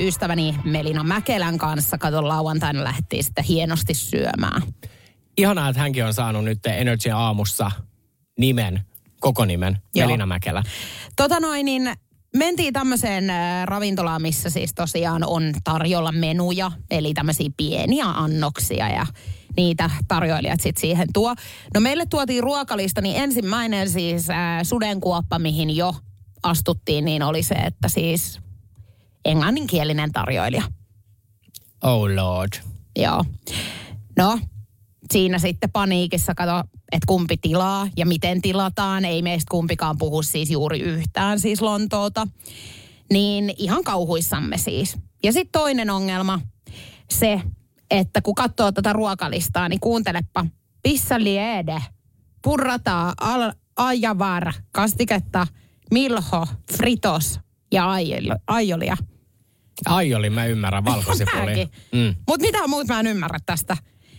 Ystäväni Melina Mäkelän kanssa, katon lauantaina lähdettiin sitten hienosti syömään. Ihanaa, että hänkin on saanut nyt Energy aamussa nimen, koko nimen, Joo. Melina Mäkelä. Tota noin, niin mentiin tämmöiseen äh, ravintolaan, missä siis tosiaan on tarjolla menuja, eli tämmöisiä pieniä annoksia ja niitä tarjoilijat sitten siihen tuo. No meille tuotiin ruokalista, niin ensimmäinen siis äh, sudenkuoppa, mihin jo astuttiin, niin oli se, että siis englanninkielinen tarjoilija. Oh lord. Joo. No, siinä sitten paniikissa kato, että kumpi tilaa ja miten tilataan. Ei meistä kumpikaan puhu siis juuri yhtään siis Lontoota. Niin ihan kauhuissamme siis. Ja sitten toinen ongelma, se, että kun katsoo tätä ruokalistaa, niin kuuntelepa. Pissa liede, purrataa, al, ajavar, kastiketta, milho, fritos ja aiol- aiolia. Aioli, mä ymmärrän, valkosipuli. Mm. Mutta mitä muut mä en ymmärrä tästä?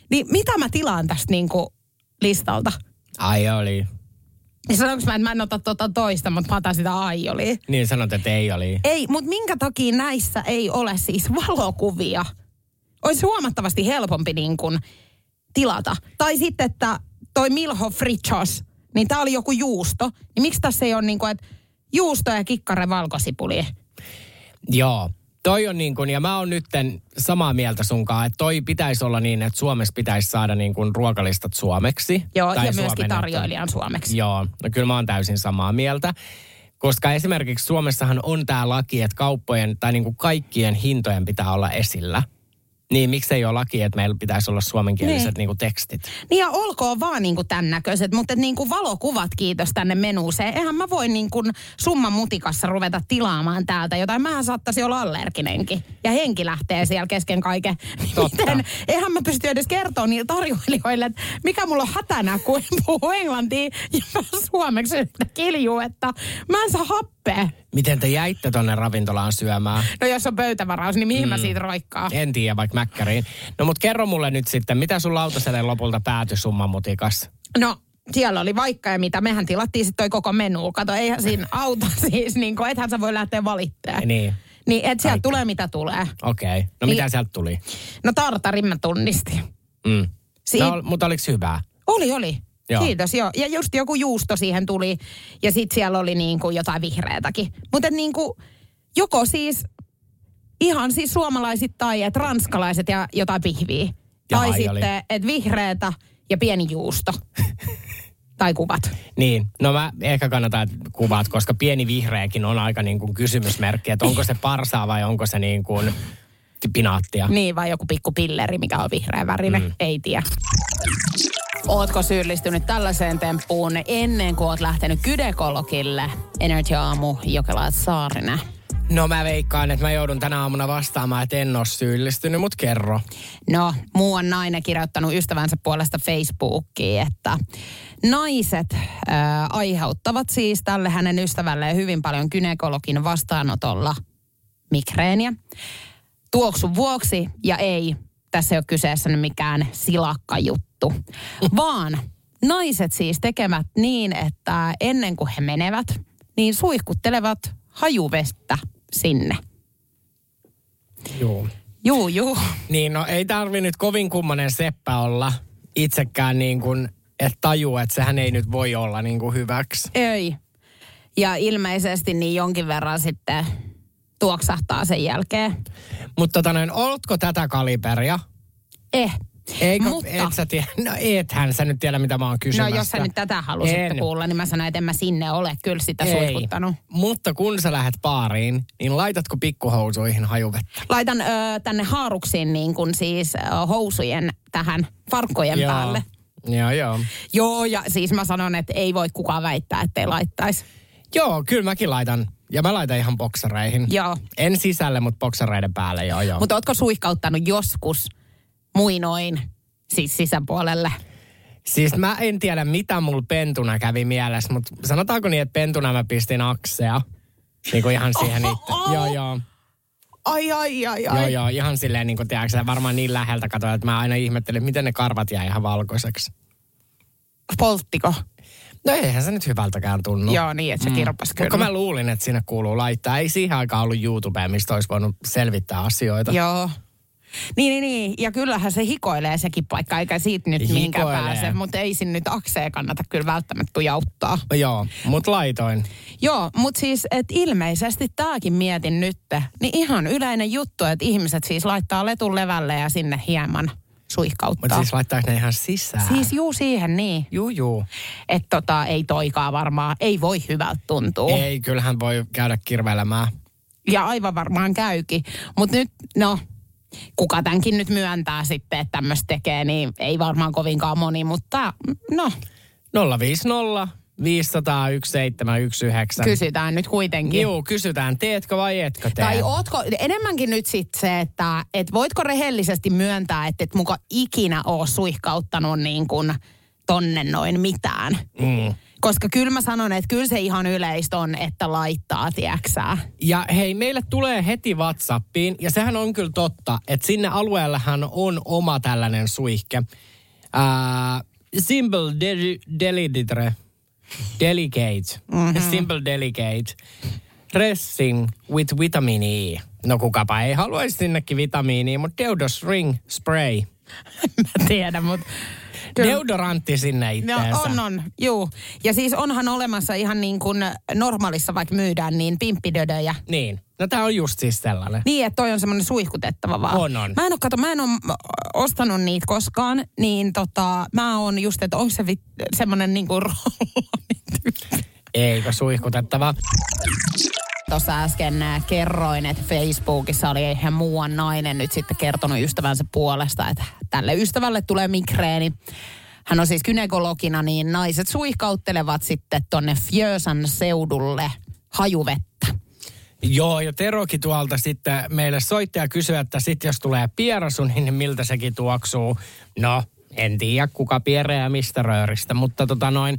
Niin mitä mä tilaan tästä niinku listalta? Aioli. Niin sanonko mä, että mä en ota tuota toista, mutta mä otan sitä aiolia? Niin sanot, että ei oli. Ei, mutta minkä takia näissä ei ole siis valokuvia? Olisi huomattavasti helpompi niin kuin tilata. Tai sitten, että toi Milho Frichos, niin tää oli joku juusto. Niin miksi tässä ei ole niin kuin, että juusto ja kikkare valkosipuli? Joo. Toi on niin kuin, ja mä oon nytten samaa mieltä sunkaan, että toi pitäisi olla niin, että Suomessa pitäisi saada niin kuin ruokalistat suomeksi. Joo, Tai ja myöskin tarjoilijan suomeksi. Joo, no kyllä mä oon täysin samaa mieltä. Koska esimerkiksi Suomessahan on tämä laki, että kauppojen tai niin kuin kaikkien hintojen pitää olla esillä. Niin miksei ole laki, että meillä pitäisi olla suomenkieliset Niin. niin. kuin tekstit? Niin ja olkoon vaan niinku tämän näköiset, mutta et niinku valokuvat kiitos tänne menuuseen. Eihän mä voi niinku summan mutikassa ruveta tilaamaan täältä jotain. Mähän saattaisi olla allerginenkin. Ja henki lähtee siellä kesken kaiken. Niin Totta. Miten? Eihän mä pysty edes kertoa niille tarjoilijoille, että mikä mulla on hätänä, kun en puhu englantia ja mä suomeksi yhtä kiljuu, että mä en saa happea. Miten te jäitte tonne ravintolaan syömään? No jos on pöytävaraus, niin mihin mm. mä siitä roikkaa? En tiedä, vaikka mäkkäriin. No mut kerro mulle nyt sitten, mitä sun lautaselle lopulta päätyi summan mutikas? No, siellä oli vaikka ja mitä. Mehän tilattiin sitten toi koko menu. Kato, eihän siinä auta siis, niin kuin, ethän sä voi lähteä valittamaan. Niin, Niin, et sieltä tulee mitä tulee. okei. Okay. No Niin. mitä sieltä tuli? No tartarin mä tunnistin. Mm. Si- No, mutta oliko hyvää? Oli, oli. Joo. Kiitos, joo. Ja just joku juusto siihen tuli. Ja sitten siellä oli niin kuin jotain vihreätäkin. Mutta niin kuin, joko siis ihan siis suomalaiset tai et ranskalaiset ja jotain pihviä. Ja tai sitten, että vihreätä ja pieni juusto. tai kuvat. Niin, no mä ehkä kannatan kuvat, koska pieni vihreäkin on aika niin kuin kysymysmerkki, että onko se parsaa vai onko se niin kuin pinaattia. Niin, vai joku pikku pilleri, mikä on vihreä värinen. Mm. Ei tiedä. Ootko syyllistynyt tällaiseen temppuun ennen kuin oot lähtenyt gynekologille? Energy Aamu, Jokelaat Saarinen. No mä veikkaan, että mä joudun tänä aamuna vastaamaan, että en ole syyllistynyt, mutta kerro. No, muu on nainen kirjoittanut ystävänsä puolesta Facebookiin, että naiset ää, aiheuttavat siis tälle hänen ystävälleen hyvin paljon gynekologin vastaanotolla migreeniä. Tuoksun vuoksi ja ei, tässä ei ole kyseessä nyt mikään silakkajuttu, vaan naiset siis tekevät niin, että ennen kuin he menevät, niin suihkuttelevat hajuvettä sinne. Joo. Juu, juu. Niin, no ei tarvi nyt kovin kummonen seppä olla itsekään niin kuin, että tajuu, että sehän ei nyt voi olla niin kuin hyväksi. Ei. Ja ilmeisesti niin jonkin verran sitten tuoksahtaa sen jälkeen. Mutta tota noin, oletko tätä kaliberia? Eh. Eikö, Mutta- et sä tiedä, no ethän sä nyt tiedä, mitä mä oon No kysymässä. jos sä nyt tätä halusitte En. kuulla, niin mä sanoin, että en mä sinne ole kyllä sitä Ei. suihkuttanut. Mutta kun sä lähdet baariin, niin laitatko pikkuhousuihin hajuvettä? Laitan ö, tänne haaruksiin niin kuin siis ö, housujen tähän farkkojen Joo. päälle. Joo, joo. Joo, ja siis mä sanon, että ei voi kukaan väittää, ettei laittaisi. Joo, kyllä mäkin laitan. Ja mä laitan ihan boksereihin. Joo. En sisälle, mutta boksereiden päälle, joo joo. Mutta ootko suihkauttanut joskus muinoin, siis sisäpuolelle? Siis mä en tiedä, mitä mulla pentuna kävi mielessä, mutta sanotaanko niin, että pentuna mä pistin aksea. Niin kuin ihan siihen itse. oho. Joo, joo. Ai, ai, ai, Joo, joo. Ihan silleen, niin kuin tiedätkö, varmaan niin läheltä katsoin, että mä aina ihmettelin, miten ne karvat jäi ihan valkoiseksi. Polttiko? No eihän se nyt hyvältäkään tunnu. Joo, niin, että se kirpas kyllä. Mutta mä luulin, että sinne kuuluu laittaa. Ei siihen aikaan ollut YouTubea, mistä olisi voinut selvittää asioita. Joo. Niin, niin, niin. Ja kyllähän se hikoilee sekin paikka, eikä siitä nyt mihinkään Hikoilee. pääse. Mutta ei sinne nyt akseen kannata kyllä välttämättä tujauttaa. Joo, mut laitoin. Joo, mutta siis, että ilmeisesti tämäkin mietin nyt, niin ihan yleinen juttu, että ihmiset siis laittaa letun levälle ja sinne hieman suihkauttaa. Mutta siis laittaako ne ihan sisään? Siis juu siihen niin. Juu, juu. Että tota, ei toikaa varmaan, ei voi hyvältä tuntua. Ei, kyllähän voi käydä kirveilemään. Ja aivan varmaan käykin. Mutta nyt, no, kuka tämänkin nyt myöntää sitten, että tämmöistä tekee, niin ei varmaan kovinkaan moni, mutta no, 050 500 1719. kysytään nyt kuitenkin. Joo, kysytään, teetkö vai etkö tee? Tai ootko, enemmänkin nyt sitten se, että et voitko rehellisesti myöntää, että et muka ikinä oo suihkauttanut niin kuin tonne noin mitään. Mm. Koska kyllä mä sanon, että kyllä se ihan yleistä on, että laittaa, tieksää. Ja hei, meille tulee heti WhatsAppiin, ja sehän on kyllä totta, että sinne alueellahan on oma tällainen suihke. Ää, simple deli- Delicate. Delicate. Mm-hmm. Simple Delicate. Dressing with vitamin E. No kukapa ei haluaisi sinnekin vitamiinia, mutta Deodos Ring Spray. Mä tiedän, mutta... Deodorantti sinne No itteensä. on, on, juu. Ja siis onhan olemassa ihan niin kuin normaalissa vaikka myydään niin pimppidödöjä. Niin. No tää on just siis sellainen. Niin, että toi on semmoinen suihkutettava vaan. On, on. Mä en oo, kato, mä en oo ostanut niitä koskaan, niin tota, mä oon just, että onko se vit, semmoinen niinku rollani Eikö suihkutettava? Tuossa äsken äh, kerroin, että Facebookissa oli ihan muuan nainen nyt sitten kertonut ystävänsä puolesta, että tälle ystävälle tulee migreeni. Hän on siis gynekologina, niin naiset suihkauttelevat sitten tonne Fjösan seudulle hajuvettä. Joo, ja Terokin tuolta sitten meille soitti ja kysyi, että sit jos tulee pierasu, niin miltä sekin tuoksuu. No, en tiedä kuka piereä mistä rööristä, mutta tota noin,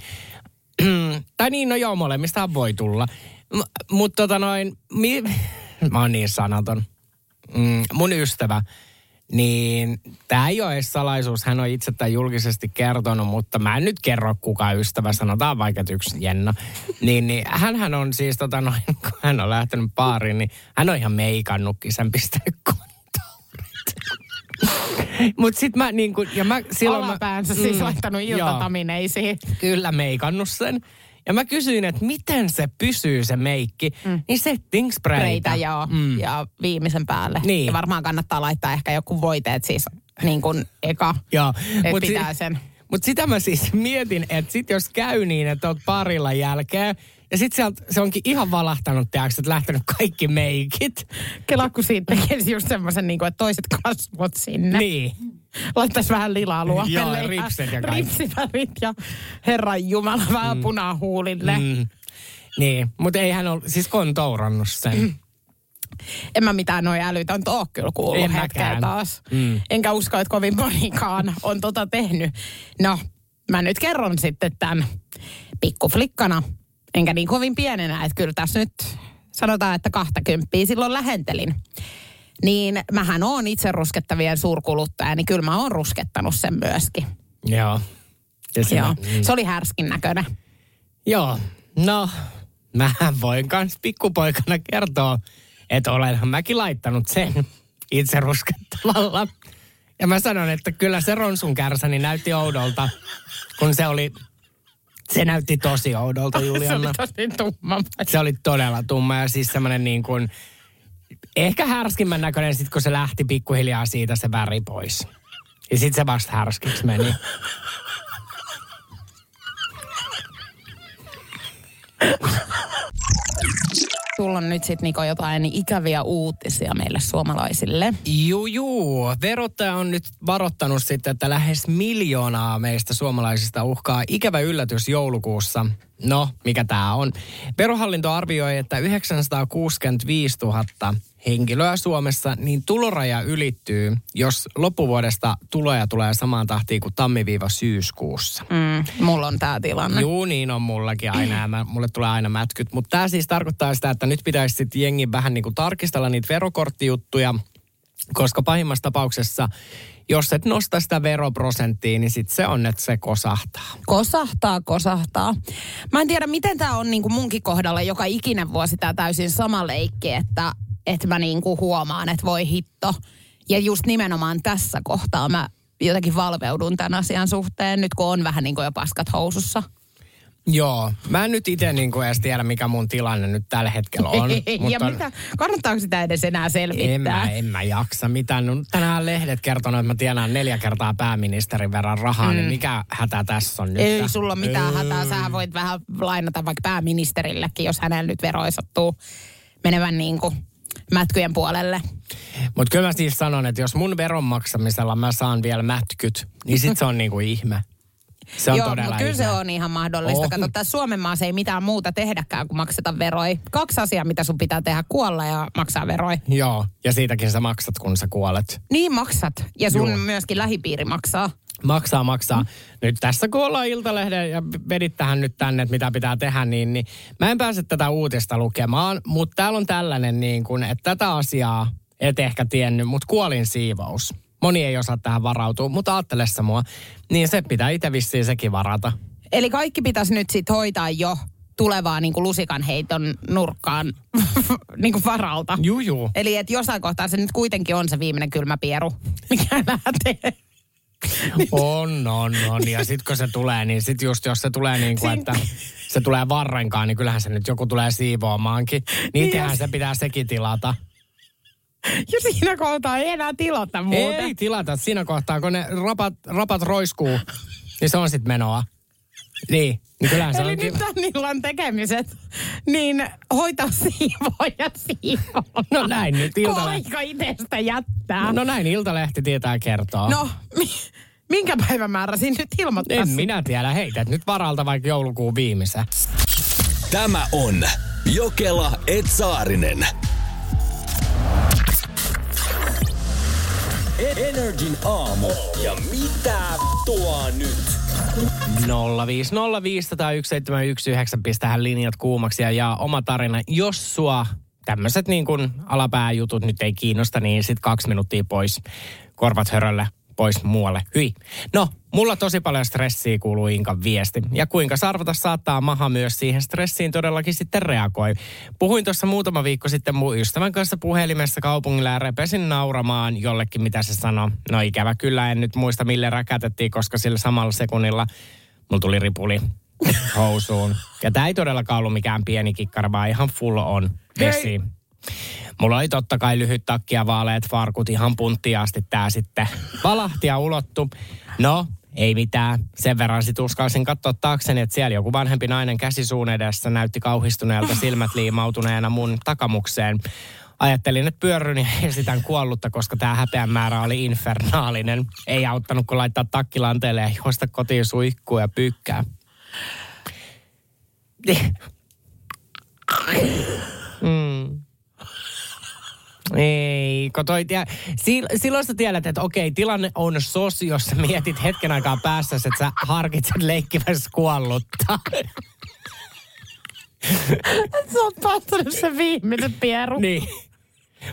tai niin, no joo, molemmistahan voi tulla. M- mutta tota noin, mi- mä oon niin sanaton. Mm, mun ystävä, niin tämä ei ole edes salaisuus, hän on itse tämän julkisesti kertonut, mutta mä en nyt kerro kuka ystävä, sanotaan vaikka yksi Jenna. Niin, niin hänhän on siis tota noin, kun hän on lähtenyt baariin, niin hän on ihan meikannutkin sen kontourit. Mut sit mä niin kuin, ja mä silloin mä, Alapäänsä siis Mm, laittanut joo. iltatamineisiin. Kyllä meikannut sen. Ja mä kysyin, että miten se pysyy se meikki. Mm. Niin setting sprayta. Joo. Mm. Ja viimeisen päälle. Niin. Ja varmaan kannattaa laittaa ehkä joku voiteet siis niin kuin eka. Joo. Et Mut pitää sen. Mutta sitä mä siis mietin, että sit jos käy niin, että oot parilla jälkeen, ja sit sieltä se onkin ihan valahtanut, tiedätkö, että lähtenyt kaikki meikit. Kela, kun siitä tekisi just semmoisen, niin kuin, että toiset kasvot sinne. Niin. Laittaisi vähän lilaa luokelle. Joo, ripset ja kaikki. Ripsivärit ja herran jumala vähän mm. punaa huulille. Mm. Mm. Niin, mutta ei hän ole, siis kontourannut sen. En mä mitään noin älytöntä oo kyllä kuullut En hetkeä mäkään. taas. Mm. Enkä usko, että kovin monikaan on tota tehnyt. No, mä nyt kerron sitten tämän pikkuflikkana. Enkä niin kovin pienenä, että kyllä tässä nyt sanotaan, että 20 silloin lähentelin. Niin mähän oon itse ruskettavien suurkuluttaja, niin kyllä mä oon ruskettanut sen myöskin. Joo. Ja siinä, Joo. mm. Se oli härskin näköinen. Joo, no, mä voin kans pikkupoikana kertoa, että olenhan mäkin laittanut sen itse ruskettavalla. Ja mä sanon, että kyllä se ronsun kärsäni näytti oudolta, kun se oli, se näytti tosi oudolta Se oli Juliana. tosi tumma. Se oli todella tumma ja siis semmoinen niin kuin, ehkä härskimmän näköinen sit kun se lähti pikkuhiljaa siitä se väri pois. Ja sit se vasta härskiksi meni. sulla nyt sitten Niko jotain ikäviä uutisia meille suomalaisille? Juu, juu. Verottaja on nyt varoittanut sitten, että lähes miljoonaa meistä suomalaisista uhkaa ikävä yllätys joulukuussa. No, mikä tämä on? Verohallinto arvioi, että 965 000 henkilöä Suomessa, niin tuloraja ylittyy, jos loppuvuodesta tuloja tulee samaan tahtiin kuin tammi-syyskuussa. Mm, mulla on tämä tilanne. Juu, niin on mullakin aina ja mä, mulle tulee aina mätkyt. Mutta tämä siis tarkoittaa sitä, että nyt pitäisi sitten jengi vähän niin kuin tarkistella niitä verokorttijuttuja, koska pahimmassa tapauksessa, jos et nosta sitä veroprosenttia, niin sitten se on, että se kosahtaa. Kosahtaa, kosahtaa. Mä en tiedä, miten tämä on niin kuin munkin kohdalla joka ikinen vuosi tämä täysin sama leikki, että, että mä niin kuin huomaan, että voi hitto. Ja just nimenomaan tässä kohtaa mä jotenkin valveudun tämän asian suhteen, nyt kun on vähän niin kuin jo paskat housussa. Joo, mä en nyt itse niin kuin edes tiedä, mikä mun tilanne nyt tällä hetkellä on. ja mitä, kannattaako sitä edes enää selvittää? En mä, en mä jaksa mitään. No, tänään lehdet kertonut, että mä tienaan neljä kertaa pääministerin verran rahaa, mm. niin mikä hätä tässä on nyt? Ei sulla ole mitään hätää. Sä voit vähän lainata vaikka pääministerillekin, jos hänellä nyt vero sattuu menevän niin kuin mätkyjen puolelle. Mutta kyllä mä siis sanon, että jos mun veron maksamisella mä saan vielä mätkyt, niin sit se on niinku ihme. Se on Joo, todella kyllä ihme. se on ihan mahdollista. Oh. Oh. Kato, tässä Suomen maassa ei mitään muuta tehdäkään kuin makseta veroja. Kaksi asiaa, mitä sun pitää tehdä, kuolla ja maksaa veroja. Joo, ja siitäkin sä maksat, kun sä kuolet. Niin maksat. Ja sun Joo. myöskin lähipiiri maksaa. Maksaa, maksaa. Nyt tässä kun ollaan Iltalehden ja vedit tähän nyt tänne, että mitä pitää tehdä, niin, niin mä en pääse tätä uutista lukemaan, mutta täällä on tällainen niin kuin, että tätä asiaa et ehkä tiennyt, mutta kuolin siivous. Moni ei osaa tähän varautua, mutta ajattele sä mua. Niin se pitää itse vissiin sekin varata. Eli kaikki pitäisi nyt sit hoitaa jo tulevaa niin kuin lusikan heiton nurkkaan niin kuin varalta. Juu, juu. Eli että jossain kohtaa se nyt kuitenkin on se viimeinen kylmä pieru, mikä lähtee. On, on, on. Ja sitten kun se tulee, niin sitten just jos se tulee niin kuin, että se tulee varrenkaan, niin kyllähän se nyt joku tulee siivoamaankin. Niitähän Yes. se pitää sekin tilata. Ja siinä kohtaa ei enää tilata muuta. Ei tilata siinä kohtaa, kun ne rapat, rapat roiskuu, niin se on sitten menoa. Niin, niin kyllähän se Eli on nyt kiva. on illan tekemiset, niin hoita siivoa ja siivoa. No näin nyt Iltalehti. aika itsestä jättää. No näin Iltalehti tietää kertoa. no mi- minkä päivämäärä siinä nyt ilmoittaa? en minä tiedä. Heität nyt varalta vaikka joulukuun viimeisen. Tämä on Jokela Etsaarinen. Energin aamu. Ja mitä tuo nyt? 050501719 pistähän linjat kuumaksi ja jaa oma tarina. Jos sua tämmöiset niin alapääjutut nyt ei kiinnosta, niin sit kaksi minuuttia pois korvat hörölle pois muualle. Hyi. No, mulla tosi paljon stressiä kuuluu Inkan viesti. Ja kuinka sarvata saattaa maha myös siihen stressiin todellakin sitten reagoi. Puhuin tuossa muutama viikko sitten mun ystävän kanssa puhelimessa kaupungilla ja repesin nauramaan jollekin, mitä se sanoi. No ikävä kyllä, en nyt muista mille räkätettiin, koska sillä samalla sekunnilla mulla tuli ripuli housuun. Ja tää ei todellakaan ollut mikään pieni kikkara, vaan ihan full on vesi. Mulla oli totta kai lyhyt takki ja vaaleat farkut ihan punttiin asti tää sitten valahti ja ulottu. No, ei mitään. Sen verran sit uskalsin katsoa taakseni, että siellä joku vanhempi nainen käsisuun edessä näytti kauhistuneelta silmät liimautuneena mun takamukseen. Ajattelin, että pyörryn ja esitän kuollutta, koska tämä häpeän määrä oli infernaalinen. Ei auttanut, kun laittaa takkilanteelle ja juosta kotiin suihkuu ja pyykkää. Ei, kun toi, tie, sil, silloin sä tiedät, että okei, tilanne on sos, jos sä mietit hetken aikaa päässä, että sä harkitset leikkivässä kuollutta. Sä oot päättänyt sen viimeisen pieru. niin.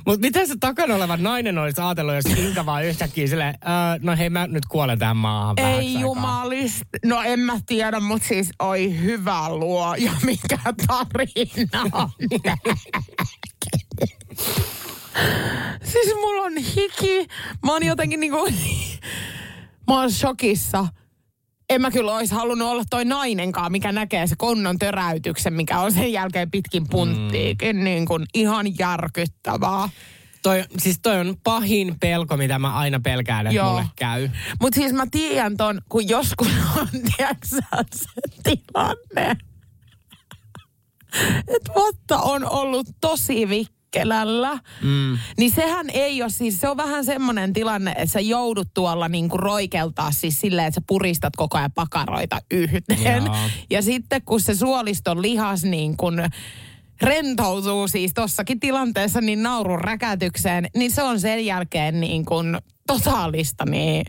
Mutta miten se takana oleva nainen olisi ajatellut, jos Inka vaan yhtäkkiä silleen, öö, no hei mä nyt kuolen tähän maahan Ei aikaa." jumalista. No en mä tiedä, mutta siis oi hyvä luo ja mikä tarina on. siis mulla on hiki. Mä oon jotenkin niinku... Mä oon shokissa. En mä kyllä olisi halunnut olla toi nainenkaan, mikä näkee se konnon töräytyksen, mikä on sen jälkeen pitkin punttiikin. Mm. Niin kuin ihan järkyttävää. Toi, siis toi on pahin pelko, mitä mä aina pelkään, että Joo. mulle käy. Mutta siis mä tiedän ton, kun joskus on, tiedätkö se tilanne. että Vatta on ollut tosi vikkelällä. Mm. Niin sehän ei ole siis, se on vähän semmoinen tilanne, että sä joudut tuolla niinku roikeltaa siis silleen, että sä puristat koko ajan pakaroita yhteen. Joo. Ja sitten kun se suoliston lihas niin kun rentoutuu siis tossakin tilanteessa niin naurun räkätykseen, niin se on sen jälkeen niin kuin totaalista niin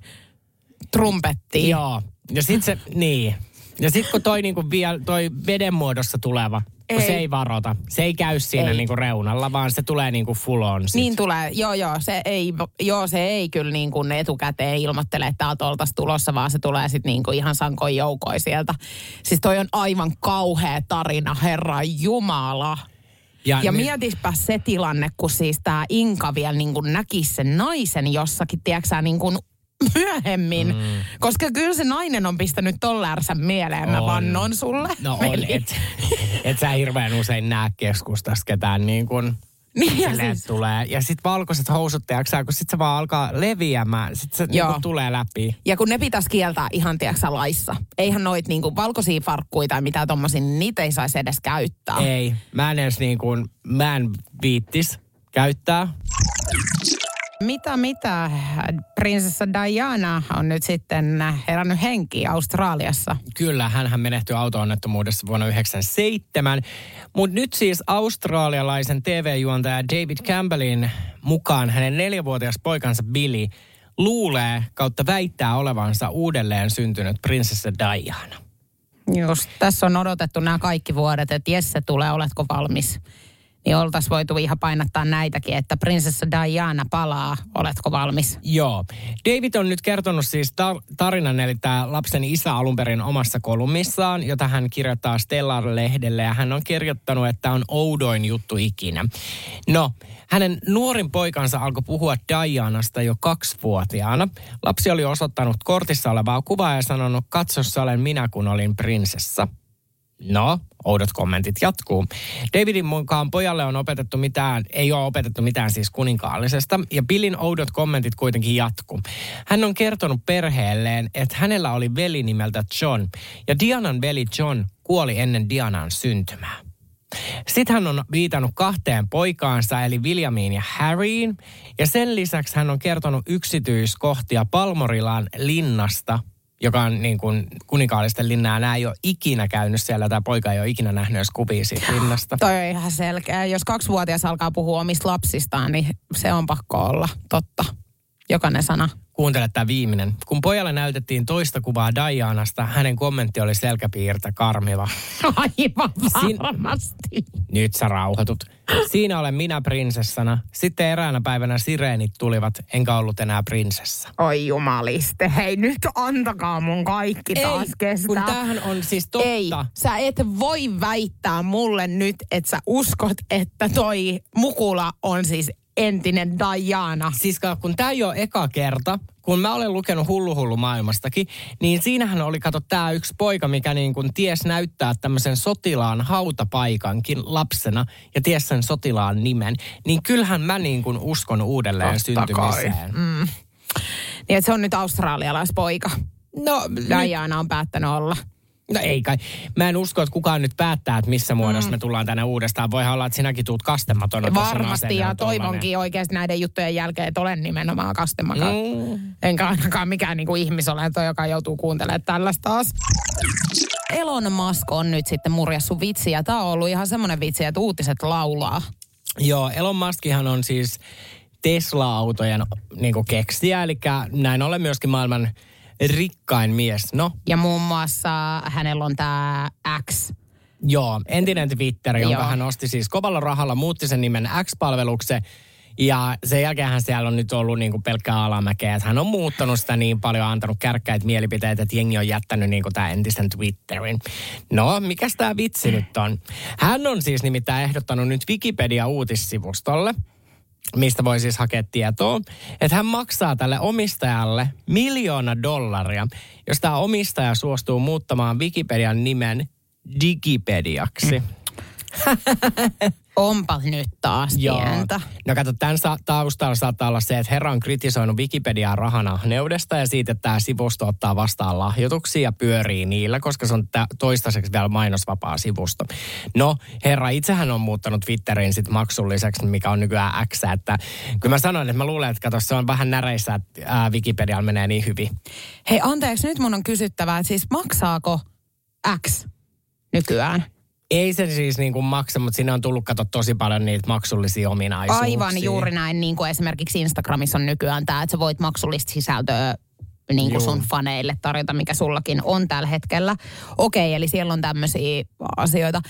trumpettia. Joo. Ja sit se, niin. Ja sit kun toi, niinku vielä, toi veden muodossa tuleva, Ei. se ei varota. Se ei käy siinä Ei. niinku reunalla, vaan se tulee niinku full on sit. Niin tulee, joo joo, se ei, joo, se ei kyllä niin kuin etukäteen ilmoittele, että täältä oltaisiin tulossa, vaan se tulee sitten niin kuin ihan sankoin joukoin sieltä. Siis toi on aivan kauhea tarina, herra Jumala. Ja nyt- mietispä se tilanne, kun siis tämä Inka vielä niin kuin näki sen naisen jossakin, tiedätkö niin kuin myöhemmin. Mm. Koska kyllä se nainen on pistänyt tolläärsän mieleen, mä On. vannon sulle. No on, et, et sä hirveän usein näe keskustassa ketään niin kuin Niin ja siis, tulee. Ja sit valkoiset housut, tiiäksä, kun sit se vaan alkaa leviämään, sit se Joo. niinku tulee läpi. ja kun ne pitäisi kieltää ihan, tiedätkö laissa. Eihän noit niinku valkoisia farkkuja tai mitään tommosia, niin niitä ei saisi edes käyttää. Ei, mä en edes niin kuin, mä en viittis käyttää. Mitä, mitä? Prinsessa Diana on nyt sitten herännyt henkiin Australiassa. Kyllä, hän menehtyi auto-onnettomuudessa vuonna 1997. Mutta nyt siis australialaisen TV-juontaja David Campbellin mukaan hänen neljävuotias poikansa Billy luulee kautta väittää olevansa uudelleen syntynyt prinsessa Diana. Just tässä on odotettu nämä kaikki vuodet, että Jesse tulee, oletko valmis? Niin oltaisiin voitu ihan painattaa näitäkin, että prinsessa Diana palaa, oletko valmis? Joo. David on nyt kertonut siis tar- tarinan, eli tämä lapsen isä alun perin omassa kolumnissaan, jota hän kirjoittaa Stellar-lehdelle, ja hän on kirjoittanut, että on oudoin juttu ikinä. No, hänen nuorin poikansa alkoi puhua Dianasta jo kaksivuotiaana. Lapsi oli osoittanut kortissa olevaa kuvaa ja sanonut, katsossa olen minä, kun olin prinsessa. No, oudot kommentit jatkuu. Davidin mukaan pojalle on opetettu mitään, ei ole opetettu mitään siis kuninkaallisesta, ja Billin oudot kommentit kuitenkin jatkuu. Hän on kertonut perheelleen, että hänellä oli veli nimeltä John, ja Dianan veli John kuoli ennen Dianan syntymää. Sitten hän on viitannut kahteen poikaansa, eli Williamiin ja Harryin. Ja sen lisäksi hän on kertonut yksityiskohtia Palmorilan linnasta, joka on niin kuin kuninkaallisten linnaa. Nämä ei ole ikinä käynyt siellä, tämä poika ei ole ikinä nähnyt edes kuvia siitä linnasta. Toi on ihan selkeä. Jos kaksivuotias alkaa puhua omista lapsistaan, niin se on pakko olla totta. Jokainen sana. Kuuntele tämä viimeinen. Kun pojalle näytettiin toista kuvaa Dianasta, hänen kommentti oli selkäpiirtä karmiva. Aivan Siin- varmasti. Nyt sä rauhoitut. Siinä olen minä prinsessana. Sitten eräänä päivänä sireenit tulivat, enkä ollut enää prinsessa. Oi jumaliste, hei nyt antakaa mun kaikki taas kestää. kun tämähän on siis totta. Ei, sä et voi väittää mulle nyt, että sä uskot, että toi Mukula on siis entinen Diana. Siis kun tämä ei ole eka kerta, kun mä olen lukenut Hullu Hullu maailmastakin, niin siinähän oli, kato, tämä yksi poika, mikä niin kuin ties näyttää tämmöisen sotilaan hautapaikankin lapsena ja ties sen sotilaan nimen. Niin kyllähän mä niin kuin uskon uudelleen Totta kai. syntymiseen. Mm. Niin, että se on nyt australialaispoika. No, nyt, Diana on päättänyt olla. No ei kai. Mä en usko, että kukaan nyt päättää, että missä muodossa me tullaan tänne uudestaan. Voihan olla, että sinäkin tuut kastematona. tuossa Varmasti ja toivonkin oikeasti näiden juttujen jälkeen, että olen nimenomaan kastemaka. Mm. Enkä ainakaan mikään niinku ihmisolento, joka joutuu kuuntelemaan tällaista taas. Elon Musk on nyt sitten murjassu vitsi ja tämä on ollut ihan semmoinen vitsi, että uutiset laulaa. Joo, Elon Muskihan on siis Tesla-autojen niin keksijä, eli näin ollen myöskin maailman rikkain mies. No, Ja muun muassa hänellä on tämä X. joo, entinen Twitter, jonka Joo. hän osti siis kovalla rahalla, muutti sen nimen X-palveluksen. Ja sen jälkeen siellä on nyt ollut niin kuin pelkkää alamäkeä. Että hän on muuttanut sitä niin paljon, antanut kärkkäitä mielipiteitä, että jengi on jättänyt niin kuin tämä entisen Twitterin. No, mikäs tämä vitsi nyt on? Hän on siis nimittäin ehdottanut nyt Wikipedia-uutissivustolle, mistä voi siis hakea tietoa, että hän maksaa tälle omistajalle miljoona dollaria, jos tämä omistaja suostuu muuttamaan Wikipedian nimen Digipediaksi. Onpa nyt taas pientä. No kato, tämän sa- taustalla saattaa olla se, että herra on kritisoinut Wikipediaa rahananeudesta ja siitä, että tämä sivusto ottaa vastaan lahjoituksia ja pyörii niillä, koska se on tä- toistaiseksi vielä mainosvapaa sivusto. No, herra itsehän on muuttanut Twitterin sit maksulliseksi, mikä on nykyään X, että kyllä mä sanoin, että mä luulen, että kato, se on vähän näreissä, että ää, Wikipedialla menee niin hyvin. Hei anteeksi, nyt mun on kysyttävää, että siis maksaako X nykyään? Ei se siis niin kuin maksa, mutta siinä on tullut kato tosi paljon niitä maksullisia ominaisuuksia. Aivan juuri näin, niin kuin esimerkiksi Instagramissa on nykyään tämä, että sä voit maksullista sisältöä niin kuin Juu. sun faneille tarjota, mikä sullakin on tällä hetkellä. Okei, eli siellä on tämmöisiä asioita.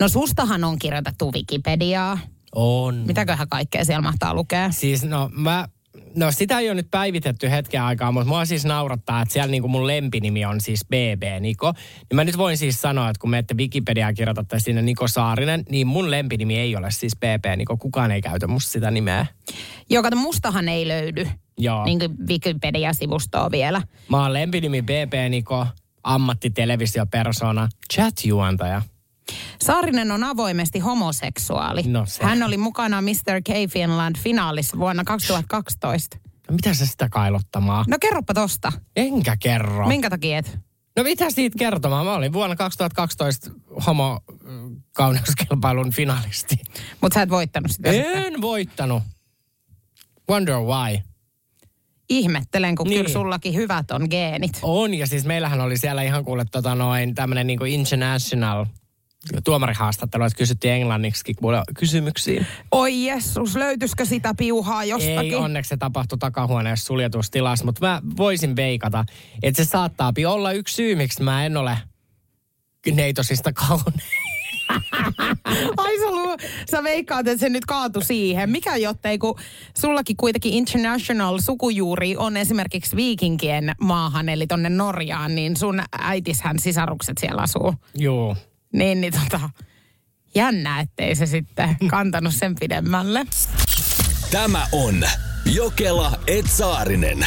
No sustahan on kirjoitettu Wikipediaa. On. Mitäköhän kaikkea siellä mahtaa lukea? Siis no mä, no sitä ei ole nyt päivitetty hetken aikaa, mutta mua siis naurattaa, että siellä niinku mun lempinimi on siis BB Niko. Niin mä nyt voin siis sanoa, että kun menette Wikipediaan kirjoitatte sinne Niko Saarinen, niin mun lempinimi ei ole siis BB Niko. Kukaan ei käytä musta sitä nimeä. Joo, kato, mustahan ei löydy Joo. niin kuin Wikipedia-sivustoa vielä. Mä oon lempinimi BB Niko, ammattitelevisiopersona, chat-juontaja. Saarinen on avoimesti homoseksuaali. No se. Hän oli mukana Mr. K Finland finaalissa vuonna 2012. No mitä sä sitä kailottamaan? No kerropa tosta. Enkä kerro. Minkä takia et? No mitä siitä kertomaan? Mä olin vuonna 2012 homo kauneuskilpailun finalisti. Mutta sä et voittanut sitä sitten. En voittanut. Wonder why. Ihmettelen, kun Niin. kyllä sullakin hyvät on geenit. On, ja siis meillähän oli siellä ihan kuule tota noin tämmönen niinku international tuomarihaastattelu, että kysyttiin englanniksi kuule kysymyksiin. Oi jessus, löytyisikö sitä piuhaa jostakin? Ei, onneksi se tapahtui takahuoneessa suljetussa tilassa, mutta mä voisin veikata, että se saattaa olla yksi syy, miksi mä en ole neitosista kaunein. Ai sä, luo, sä veikkaat, että se nyt kaatu siihen. Mikä jottei, kun sullakin kuitenkin international sukujuuri on esimerkiksi viikinkien maahan, eli tonne Norjaan, niin sun äitishän sisarukset siellä asuu. Joo. Niin, niin tota, jännä, ettei se sitten kantanut sen pidemmälle. Tämä on Jokela Etsaarinen.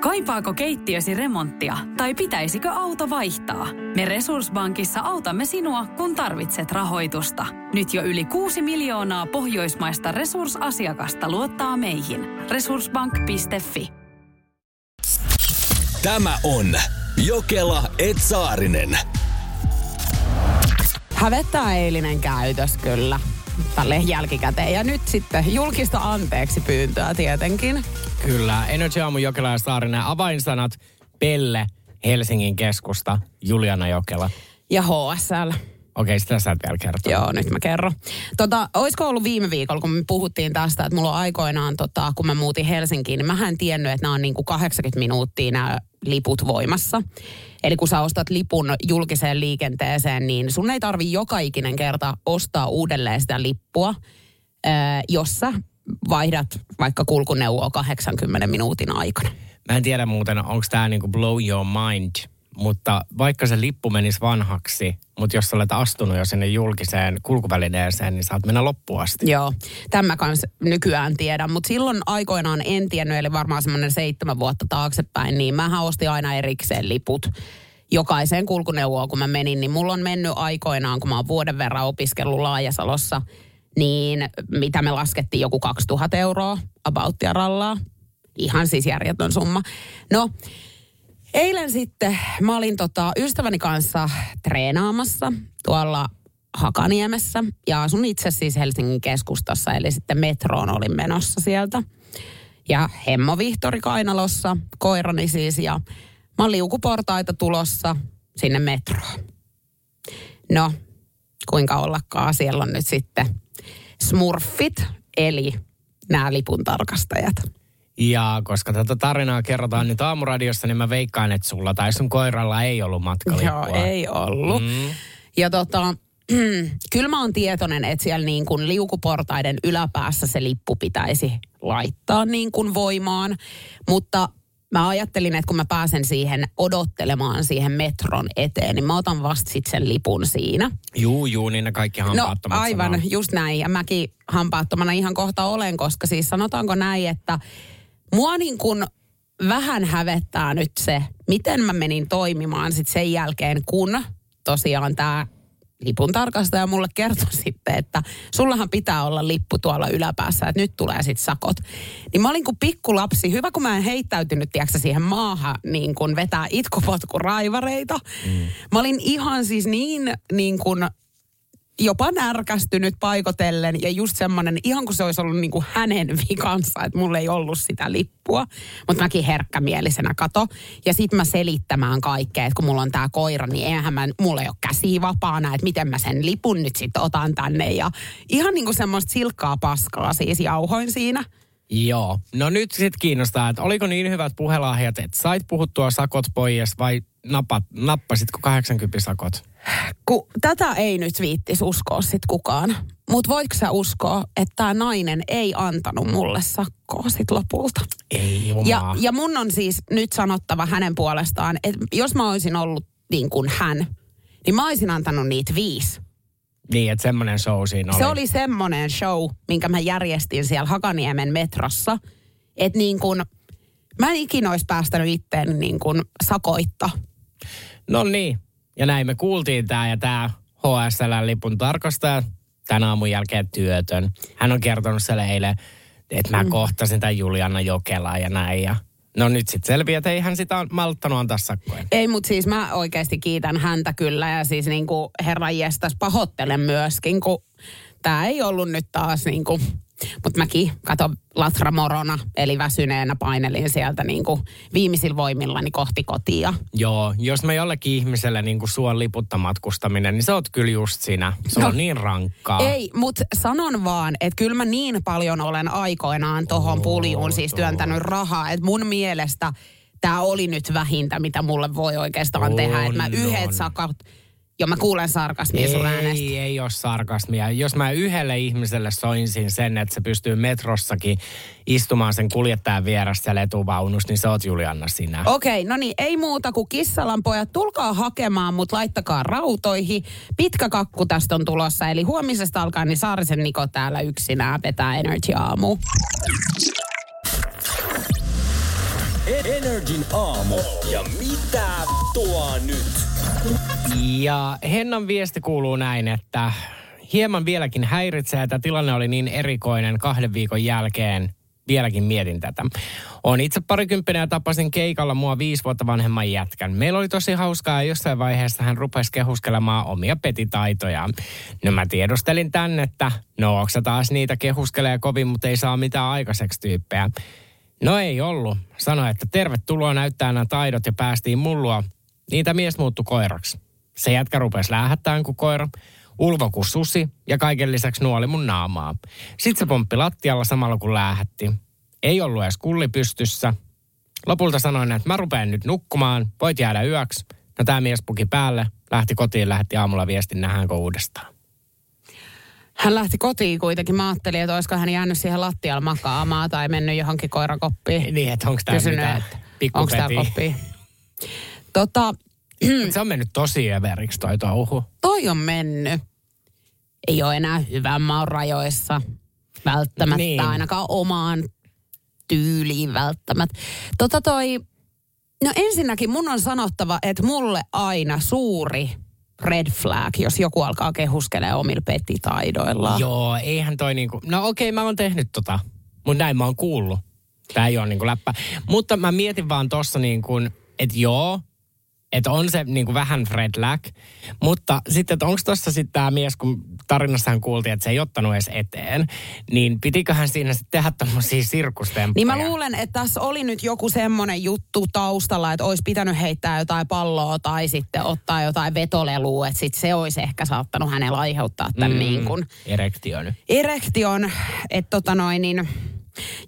Kaipaako keittiösi remonttia tai pitäisikö auto vaihtaa? Me Resurssbankissa autamme sinua, kun tarvitset rahoitusta. Nyt jo yli 6 miljoonaa pohjoismaista resursasiakasta luottaa meihin. Resurssbank.fi Tämä on Jokela Etsaarinen. Hävettää eilinen käytös kyllä tälle jälkikäteen. Ja nyt sitten julkista anteeksi pyyntöä tietenkin. Kyllä, Energy Aamu Jokela ja Saarinen. Avainsanat Pelle, Helsingin keskusta, Juliana Jokela. Ja HSL. Okei, sitä sä et vielä kertoa. Joo, nyt mä kerron. Tota, olisiko ollut viime viikolla, kun me puhuttiin tästä, että mulla on aikoinaan, tota, kun mä muutin Helsinkiin, niin mä en tiennyt, että nämä on niinku 80 minuuttia nämä liput voimassa. Eli kun sä ostat lipun julkiseen liikenteeseen, niin sun ei tarvi joka ikinen kerta ostaa uudelleen sitä lippua, ää, jos sä vaihdat vaikka kulkuneuvoa 80 minuutin aikana. Mä en tiedä muuten, onko tämä niinku blow your mind, mutta vaikka se lippu menisi vanhaksi, mutta jos olet astunut jo sinne julkiseen kulkuvälineeseen, niin saat mennä loppuun asti. Joo, tämä kans nykyään tiedän, mutta silloin aikoinaan en tiennyt, eli varmaan semmoinen seitsemän vuotta taaksepäin, niin mähän ostin aina erikseen liput jokaiseen kulkuneuvoon, kun mä menin, niin mulla on mennyt aikoinaan, kun mä oon vuoden verran opiskellut Laajasalossa, niin mitä me laskettiin joku 2000 euroa abouttia rallaa. Ihan siis järjetön summa. No, eilen sitten mä olin tota ystäväni kanssa treenaamassa tuolla Hakaniemessä ja asun itse siis Helsingin keskustassa, eli sitten metroon olin menossa sieltä. Ja Hemmo Vihtori Kainalossa, koirani siis, ja mä oon liukuportaita tulossa sinne metroon. No, kuinka ollakaan, siellä on nyt sitten smurfit, eli nämä lipun tarkastajat. Ja koska tätä tarinaa kerrotaan nyt aamuradiossa, niin mä veikkaan, että sulla tai sun koiralla ei ollut matkalippua. Joo, ei ollut. Mm. Ja tota, kyllä mä oon tietoinen, että siellä niin kuin liukuportaiden yläpäässä se lippu pitäisi laittaa niin kuin voimaan. Mutta mä ajattelin, että kun mä pääsen siihen odottelemaan siihen metron eteen, niin mä otan vasta sit sen lipun siinä. Juu, juu, niin ne kaikki No hampaattomat aivan, sanoo. just näin. Ja mäkin hampaattomana ihan kohta olen, koska siis sanotaanko näin, että mua niin kuin vähän hävettää nyt se, miten mä menin toimimaan sit sen jälkeen, kun tosiaan tämä lipun tarkastaja mulle kertoi sitten, että sullahan pitää olla lippu tuolla yläpäässä, että nyt tulee sitten sakot. Niin mä olin kuin pikkulapsi, hyvä kun mä en heittäytynyt, tiedätkö, siihen maahan niin kuin vetää itkupotkuraivareita. Mm. Mä olin ihan siis niin, niin kuin jopa närkästynyt paikotellen ja just semmoinen, ihan kuin se olisi ollut niin kuin hänen vikansa, että mulla ei ollut sitä lippua. Mutta mäkin herkkämielisenä kato. Ja sit mä selittämään kaikkea, että kun mulla on tää koira, niin eihän mä, mulla ei ole käsi vapaana, että miten mä sen lipun nyt sitten otan tänne. Ja ihan niin kuin semmoista silkkaa paskaa siis jauhoin siinä. Joo. No nyt sitten kiinnostaa, että oliko niin hyvät puhelahjat, että sait puhuttua sakot pois vai napat, nappasitko 80 sakot? Kun tätä ei nyt viittis uskoa sit kukaan. Mutta voitko sä uskoa, että tämä nainen ei antanut mulle sakkoa sit lopulta? Ei jumaa. Ja, ja mun on siis nyt sanottava hänen puolestaan, että jos mä olisin ollut niin kuin hän, niin mä olisin antanut niitä viisi. Niin, että semmoinen show siinä oli. Se oli semmoinen show, minkä mä järjestin siellä Hakaniemen metrossa, että niin kuin, mä en ikinä olisi päästänyt itteen niin kuin sakoitta. No niin. Ja näin me kuultiin tämä ja tämä HSL-lipun tarkastaja tämän aamun jälkeen työtön. Hän on kertonut siellä eilen, että mä mm. kohtasin tämän Juliana Jokelaa ja näin. Ja no nyt sitten selviää, että ei hän sitä malttanut antaa sakkoja. Ei, mutta siis mä oikeasti kiitän häntä kyllä ja siis niin kuin herran jestas pahoittelen myöskin, kun tämä ei ollut nyt taas niin kuin, mutta mäkin kato Latra Morona, eli väsyneenä painelin sieltä niin kuin viimeisillä voimillani kohti kotia. Joo, jos mä jollekin ihmiselle niin kuin suon liputta matkustaminen, niin se oot kyllä just sinä. Se No. on niin rankkaa. Ei, mutta sanon vaan, että kyllä mä niin paljon olen aikoinaan tohon puljuun siis työntänyt rahaa, että mun mielestä tämä oli nyt vähintä, mitä mulle voi oikeastaan On, tehdä. Että mä yhdet sakat, jo mä kuulen sarkasmia sun äänestä. Ei, ei ole sarkasmia. Jos mä yhdelle ihmiselle soinsin sen, että se pystyy metrossakin istumaan sen kuljettajan vieressä siellä etuvaunussa, niin se oot Julianna sinä. Okei, no niin, ei muuta kuin kissalan pojat, tulkaa hakemaan, mutta laittakaa rautoihin. Pitkä kakku tästä on tulossa, eli huomisesta alkaen niin Saarisen Niko täällä yksinään vetää Energy Aamu. Energin aamu. Ja mitä tuo nyt? Ja Hennan viesti kuuluu näin, että hieman vieläkin häiritsee, että tilanne oli niin erikoinen kahden viikon jälkeen. Vieläkin mietin tätä. On itse parikymppinen ja tapasin keikalla mua viisi vuotta vanhemman jätkän. Meillä oli tosi hauskaa ja jossain vaiheessa hän rupesi kehuskelemaan omia petitaitojaan. No mä tiedustelin tänne, että no onko taas niitä kehuskelee kovin, mutta ei saa mitään aikaiseksi tyyppejä. No ei ollut. Sanoi, että tervetuloa näyttää nämä taidot ja päästiin mullua. Niitä mies muuttui koiraksi. Se jätkä rupesi lähettämään kuin koira, ulvo kuin susi ja kaiken lisäksi nuoli mun naamaa. Sitten se pomppi lattialla samalla kun lähetti. Ei ollut edes kulli pystyssä. Lopulta sanoin, että mä rupean nyt nukkumaan, voit jäädä yöksi. No tämä mies puki päälle, lähti kotiin, lähetti aamulla viestin, nähdäänkö uudestaan. Hän lähti kotiin kuitenkin. Mä ajattelin, että olisiko hän jäänyt siihen lattialla makaamaan tai mennyt johonkin koirakoppiin. Niin, että onko tämä Kysynyt, mitään että onko pikkupeti. koppi. Tota, Se on mennyt tosi överiksi toi touhu. toi on mennyt. Ei ole enää hyvän maun rajoissa. Välttämättä niin. ainakaan omaan tyyliin välttämättä. Tota toi, no ensinnäkin mun on sanottava, että mulle aina suuri red flag, jos joku alkaa kehuskelee omilla petitaidoillaan. Joo, eihän toi niinku, no okei mä oon tehnyt tota, mutta näin mä oon kuullut. Tää ei ole niinku läppä. Mutta mä mietin vaan tossa niinku, että joo, että on se niinku vähän red flag, mutta sitten, että onko tossa sitten tämä mies, kun tarinassahan kuultiin, että se ei ottanut edes eteen, niin pitiköhän siinä sitten tehdä tommosia sirkustemppuja? Niin mä luulen, että tässä oli nyt joku semmoinen juttu taustalla, että olisi pitänyt heittää jotain palloa tai sitten ottaa jotain vetolelua, että sit se olisi ehkä saattanut hänellä aiheuttaa tämän mm. niin kuin Erektio nyt. erektion, että tota noin niin,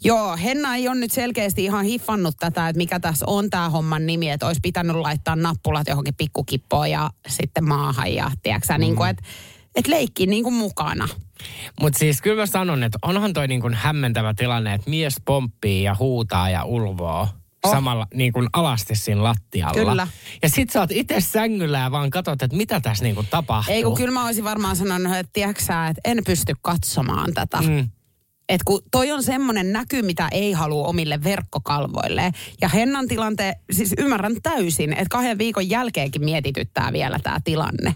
Joo, Henna ei ole nyt selkeästi ihan hiffannut tätä, että mikä tässä on tämä homman nimi, että olisi pitänyt laittaa nappulat johonkin pikkukippoon ja sitten maahan ja tiedätkö mm. niin kuin, että että leikki niin kuin mukana. Mutta siis kyllä mä sanon, että onhan toi niin kuin hämmentävä tilanne, että mies pomppii ja huutaa ja ulvoo. Oh. Samalla niin kuin alasti siinä lattialla. Kyllä. Ja sit sä oot itse sängyllä ja vaan katsot, että mitä tässä niin kuin tapahtuu. Ei kun kyllä mä olisin varmaan sanonut, että tiedätkö että en pysty katsomaan tätä. Mm. Et kun toi on semmoinen näky, mitä ei halua omille verkkokalvoille. Ja Hennan tilanteen, siis ymmärrän täysin, että kahden viikon jälkeenkin mietityttää vielä tämä tilanne.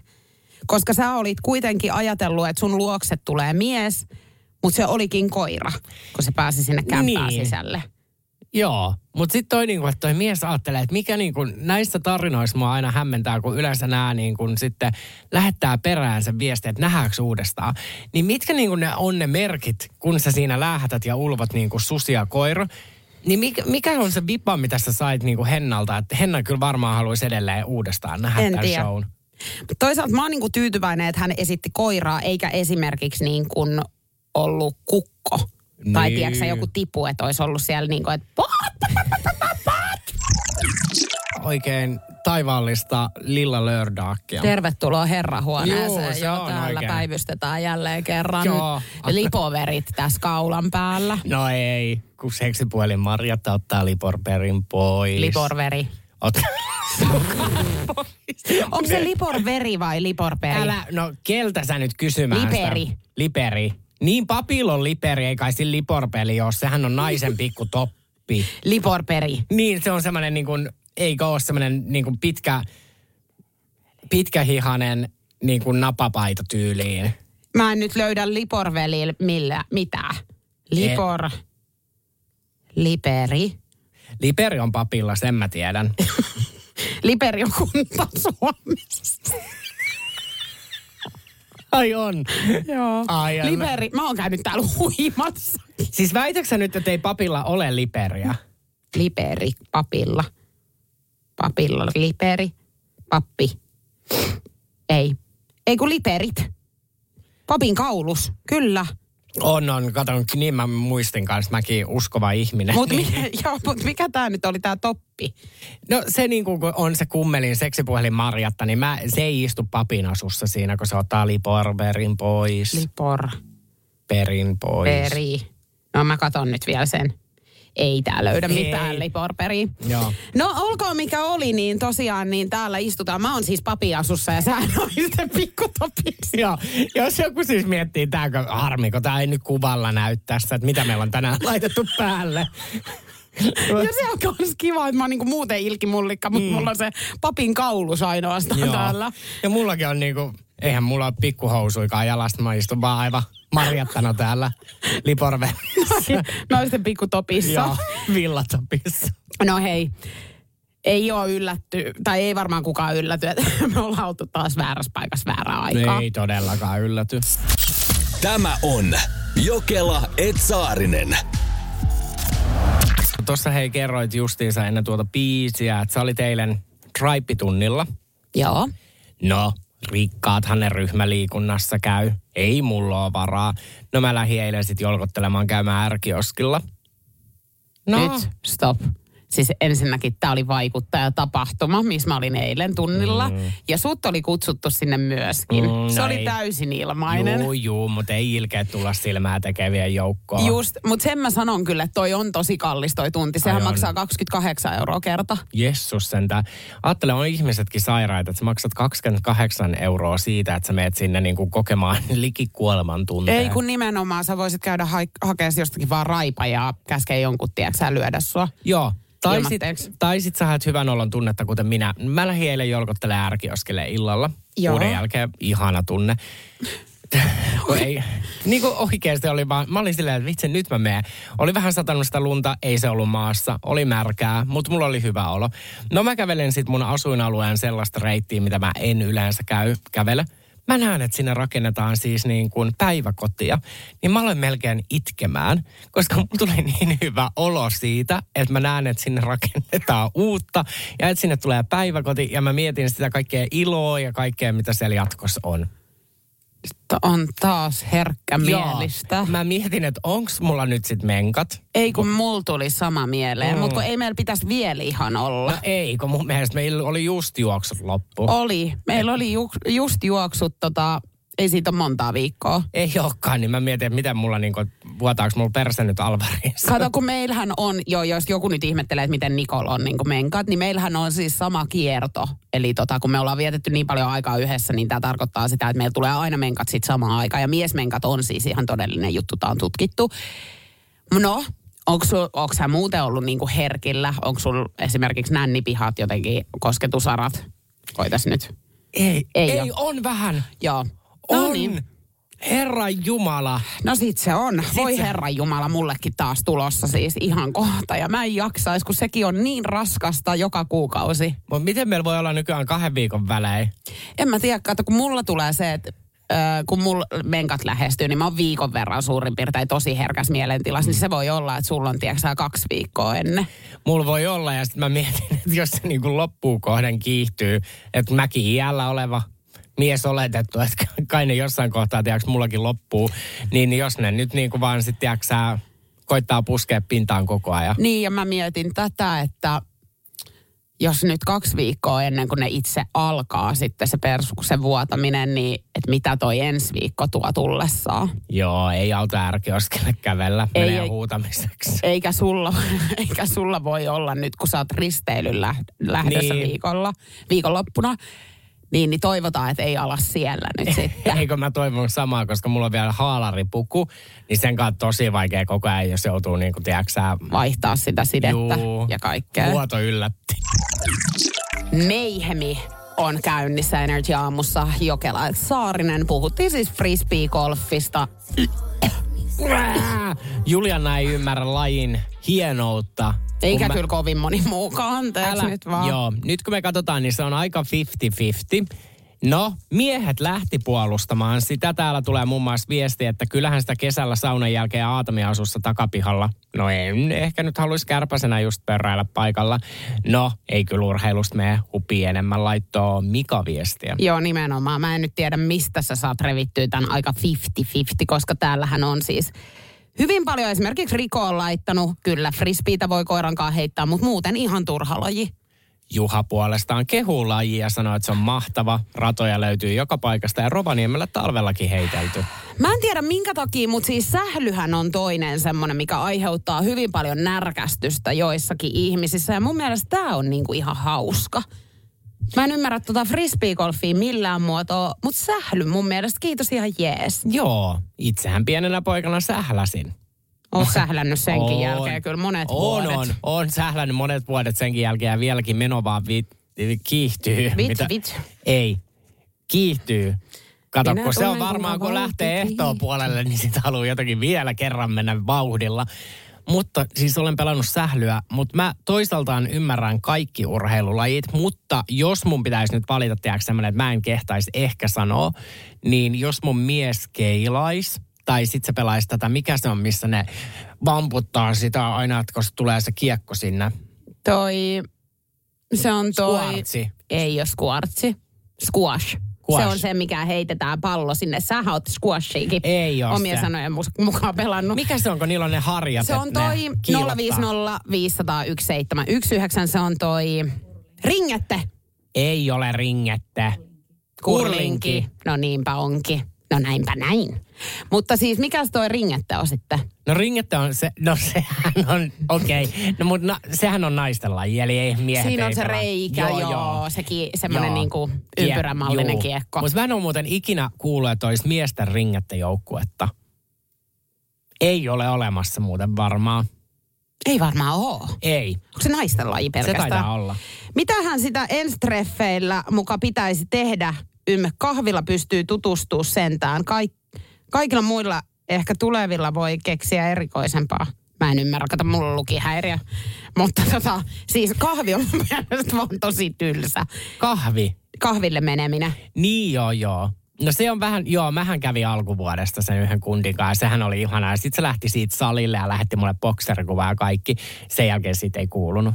Koska sä olit kuitenkin ajatellut, että sun luokse tulee mies, mutta se olikin koira, kun se pääsi sinne kämpään Niin. sisälle. Joo, mutta sitten toi, niinku, että toi mies ajattelee, että mikä niinku, näissä tarinoissa mua aina hämmentää, kun yleensä nämä niinku, sitten lähettää perään sen viestin, että nähdäänkö uudestaan. Niin mitkä niinku, ne on ne merkit, kun sä siinä lähetät ja ulvat niinku susia koira, niin mikä, mikä on se vipa, mitä sä sait niinku Hennalta? Että Henna kyllä varmaan haluaisi edelleen uudestaan nähdä En tämän tiedä. shown. Toisaalta mä oon niinku tyytyväinen, että hän esitti koiraa, eikä esimerkiksi niin kuin ollut kukko. Tai Niin. tiedätkö sä, joku tipu, että olisi ollut siellä niin kuin, että Oikein taivaallista Lilla Lördaakia. Tervetuloa herrahuoneeseen. Joo, se Joo, on täällä oikein. päivystetään jälleen kerran. Joo. Lipoverit tässä kaulan päällä. No ei, kun seksipuhelin Marjatta ottaa Liporperin pois. Liporveri. Ot- Onko se liporveri vai liporperi? Älä, no keltä sä nyt kysymään Liperi. Sitä? Liperi. Niin papilla on liperi, ei kai sillä liporpeli ole. Sehän on naisen pikku toppi. Liporperi. Niin, se on semmoinen niin kuin, eikö ole semmoinen niin kuin pitkä, pitkähihanen niin kuin napapaita tyyliin. Mä en nyt löydä liporvelillä millä, mitä. Lipor. Liperi. Liperi on papilla, sen mä tiedän. Liperi on kunta Suomessa. Ai on. Joo. Ai, ai, Liperi. Mä oon käynyt täällä huimassa. Siis väitätkö sä nyt, että ei papilla ole liperiä? Liperi papilla. Papilla liperi. Pappi. Ei. Ei kun liperit. Papin kaulus. Kyllä. On, on. Katon, niin mä muistin kanssa, mäkin uskova ihminen. Mutta mikä, joo, mut mikä tämä nyt oli tämä toppi? No se niin kuin on se kummelin seksipuhelin Marjatta, niin mä, se ei istu papin asussa siinä, kun se ottaa liporverin pois, Lipor. perin pois. Peri. No mä katon nyt vielä sen. Ei tää löydä Ei. mitään liporperi. Joo. No olkoon mikä oli, niin tosiaan niin täällä istutaan. Mä oon siis papiasussa ja sä on sitten pikkutopissa. Joo, jos joku siis miettii, tääkö harmiko, tää ei nyt kuvalla näy tässä, että mitä meillä on tänään laitettu päälle. Ja se on kans kiva, että mä oon niinku muuten ilkimullikka, mutta mm. mulla on se papin kaulus ainoastaan Joo. täällä. Ja mullakin on niinku, eihän mulla ole pikkuhousuikaan jalasta, mä istun vaan aivan marjattana täällä liporverissä. Naisten pikkutopissa. Joo, villatopissa. No hei, ei ole yllätty, tai ei varmaan kukaan ylläty, että me ollaan oltu taas väärässä paikassa väärää aikaa. Ei todellakaan ylläty. Tämä on Jokela Etsaarinen. Tuossa hei kerroit justiinsa ennen tuota biisiä, että sä olit eilen traippitunnilla. Joo. No, rikkaathan ne ryhmäliikunnassa käy. Ei mulla ole varaa. No mä lähdin eilen sit jolkottelemaan käymään ärkioskilla. No, Nyt, stop. Siis ensinnäkin tämä oli vaikuttajatapahtuma, missä mä olin eilen tunnilla. Mm. Ja sut oli kutsuttu sinne myöskin. Mm, Se no oli ei. täysin ilmainen. Juu, juu, mutta ei ilkeä tulla silmää tekevien joukkoon. Just, mutta sen mä sanon kyllä, että toi on tosi kallis toi tunti. Sehän Ai on. maksaa 28 euroa kerta. Jessus sentään. Ajattele, on ihmisetkin sairaita, että sä maksat 28 euroa siitä, että sä meet sinne niin kuin kokemaan liki kuoleman tunteen. Ei kun nimenomaan sä voisit käydä ha- hakemaan jostakin vaan raipa ja käskeä jonkun, tiedätkö lyödä sua. Joo. Tai sit, Ilmatteeksi. tai sit sä haet hyvän olon tunnetta, kuten minä. Mä lähdin eilen jolkottelemaan ärkioskelle illalla. Joo. Uuden jälkeen ihana tunne. Ei, niin kuin oikeasti oli vaan, mä olin silleen, että vitsi, nyt mä menen. Oli vähän satanut sitä lunta, ei se ollut maassa, oli märkää, mutta mulla oli hyvä olo. No mä kävelen sitten mun asuinalueen sellaista reittiä, mitä mä en yleensä käy, kävele. Mä näen, että sinne rakennetaan siis niin kuin päiväkotia, niin mä aloin melkein itkemään, koska mulla tuli niin hyvä olo siitä, että mä näen, että sinne rakennetaan uutta ja että sinne tulee päiväkoti ja mä mietin sitä kaikkea iloa ja kaikkea, mitä siellä jatkossa on. On taas herkkä mielistä. Joo. Mä mietin, että onks mulla nyt sit menkat. Ei kun mulla tuli sama mieleen, Mm. mutta kun ei meillä pitäisi vielä ihan olla. No ei, kun mun mielestä meillä oli just juoksut loppu. Oli. Meillä oli ju, just juoksut tota, Ei siitä ole montaa viikkoa. Ei olekaan, niin mä mietin, että miten mulla niinku, vuotaako mulla perse nyt alvariin. Kato, kun meillähän on, jo, jos joku nyt ihmettelee, että miten Nikol on niin menkat, niin meillähän on siis sama kierto. Eli tota, kun me ollaan vietetty niin paljon aikaa yhdessä, niin tämä tarkoittaa sitä, että meillä tulee aina menkat sitten samaan aikaan. Ja miesmenkat on siis ihan todellinen juttu, tämä on tutkittu. No, onko sä muuten ollut niinku herkillä? Onko sulla esimerkiksi nännipihat jotenkin kosketusarat? Koitas nyt. Ei, Ei ei on vähän. Joo. On. No niin. Herra Jumala. No sit se on. Voi se- herran Jumala mullekin taas tulossa siis ihan kohta. Ja mä en jaksais, kun sekin on niin raskasta joka kuukausi. Mutta miten meillä voi olla nykyään kahden viikon välein? En mä tiedä, kato, kun mulla tulee se, että kun mulla menkat lähestyy, niin mä oon viikon verran suurin piirtein tosi herkäs mielentilassa, niin se voi olla, että sulla on, tiedätkö kaksi viikkoa ennen. Mulla voi olla ja sitten mä mietin, että jos se niinku loppuun kohden kiihtyy, että mäkin iällä oleva mies oletettu, että kai ne jossain kohtaa, tiedätkö, mullakin loppuu, niin jos ne nyt niinku vaan sitten, tiedätkö koittaa puskea pintaan koko ajan. Niin, ja mä mietin tätä, että jos nyt kaksi viikkoa ennen kuin ne itse alkaa sitten se persuksen vuotaminen, niin että mitä toi ensi viikko tuo tullessaan. Joo, ei auta ärkioskelle kävellä, Ei, menee ei. huutamiseksi. Eikä sulla, eikä sulla voi olla nyt, kun sä oot risteilyllä lähdössä Niin. viikolla, viikonloppuna, niin, niin toivotaan, että ei ala siellä nyt sitten. Eikö mä toivon samaa, koska mulla on vielä haalaripuku, niin sen kanssa tosi vaikea koko ajan, jos joutuu niinku, tiedätkö sä, Vaihtaa sitä sidettä Juu. ja kaikkea. Vuoto yllätti. Meihemi on käynnissä Energy Aamussa Jokela Saarinen. Puhuttiin siis frisbee-golfista. Juliana ei ymmärrä lajin hienoutta. Eikä mä- kyllä kovin moni muukaan, anteeksi nyt vaan. Joo, nyt kun me katsotaan, niin se on aika 50-50. No, miehet lähti puolustamaan sitä. Täällä tulee muun muassa viesti, että kyllähän sitä kesällä saunan jälkeen aatamiasussa takapihalla. No en ehkä nyt haluaisi kärpäsenä just pörräillä paikalla. No, ei kyllä urheilusta mene hupi enemmän laittoa Mika viestiä. Joo, nimenomaan. Mä en nyt tiedä, mistä sä saat revittyä tämän aika 50-50, koska täällähän on siis hyvin paljon esimerkiksi Riko on laittanut, kyllä frisbeitä voi koirankaan heittää, mutta muuten ihan turha laji. Juha puolestaan kehuu lajia ja sanoo, että se on mahtava. Ratoja löytyy joka paikasta ja Rovaniemellä talvellakin heitelty. Mä en tiedä minkä takia, mutta siis sählyhän on toinen semmoinen, mikä aiheuttaa hyvin paljon närkästystä joissakin ihmisissä. Ja mun mielestä tämä on niinku ihan hauska. Mä en ymmärrä tota frisbeegolfia millään muotoa, mutta sähly mun mielestä kiitos ihan jees. Joo, itsehän pienenä poikana sähläsin. Oon sählännyt senkin On. jälkeen kyllä monet on, vuodet. On, on sählännyt monet vuodet senkin jälkeen ja vieläkin meno vaan vi, kiihtyy. Vit, vit. Ei, kiihtyy. Kato, Minä kun se on varmaan, kun lähtee ehtoon puolelle, niin sitä haluaa jotenkin vielä kerran mennä vauhdilla. Mutta siis olen pelannut sählyä, mutta mä toisaaltaan ymmärrän kaikki urheilulajit, mutta jos mun pitäisi nyt valita, tiedätkö että mä en kehtaisi ehkä sanoa, niin jos mun mies keilais, tai sitten se pelaisi tätä, mikä se on, missä ne vamputtaa sitä aina, että kun tulee se kiekko sinne. Toi, se on toi... Squartsi. Ei ole squartsi. Squash. Squash. Se on se, mikä heitetään pallo sinne. Sähän oot squashiikin Ei oo omien se. sanojen mukaan pelannut. Mikä se on, kun niillä on ne harjat? Se on toi kiillottaa? 050 500 1719. Se on toi ringette. Ei ole ringette. Kurlinki. No niinpä onkin. No näinpä näin. Mutta siis mikä toi ringette on sitten? No ringette on se, no sehän on, okei. Okay. No mutta na, sehän on naisten laji, eli ei miehet Siinä on se pelaa. reikä, joo, joo. sekin semmoinen niinku ympyrämallinen kiekko. Mutta mä en ole muuten ikinä kuullut, että olisi miesten ringette joukkuetta. Ei ole olemassa muuten varmaan. Ei varmaan oo. Ei. Onko se naisten laji Se pelkästään? taitaa olla. Mitähän sitä enstreffeillä muka pitäisi tehdä? Ymme kahvilla pystyy tutustuu sentään. Kaik- kaikilla muilla ehkä tulevilla voi keksiä erikoisempaa. Mä en ymmärrä, kato, mulla on lukihäiriö. Mutta tota, siis kahvi on mun mielestä vaan tosi tylsä. Kahvi. Kahville meneminen. Niin joo joo. No se on vähän, joo, mähän kävin alkuvuodesta sen yhden kundin kanssa. Sehän oli ihanaa. Ja sitten se lähti siitä salille ja lähetti mulle bokserikuvaa ja kaikki. Sen jälkeen siitä ei kuulunut.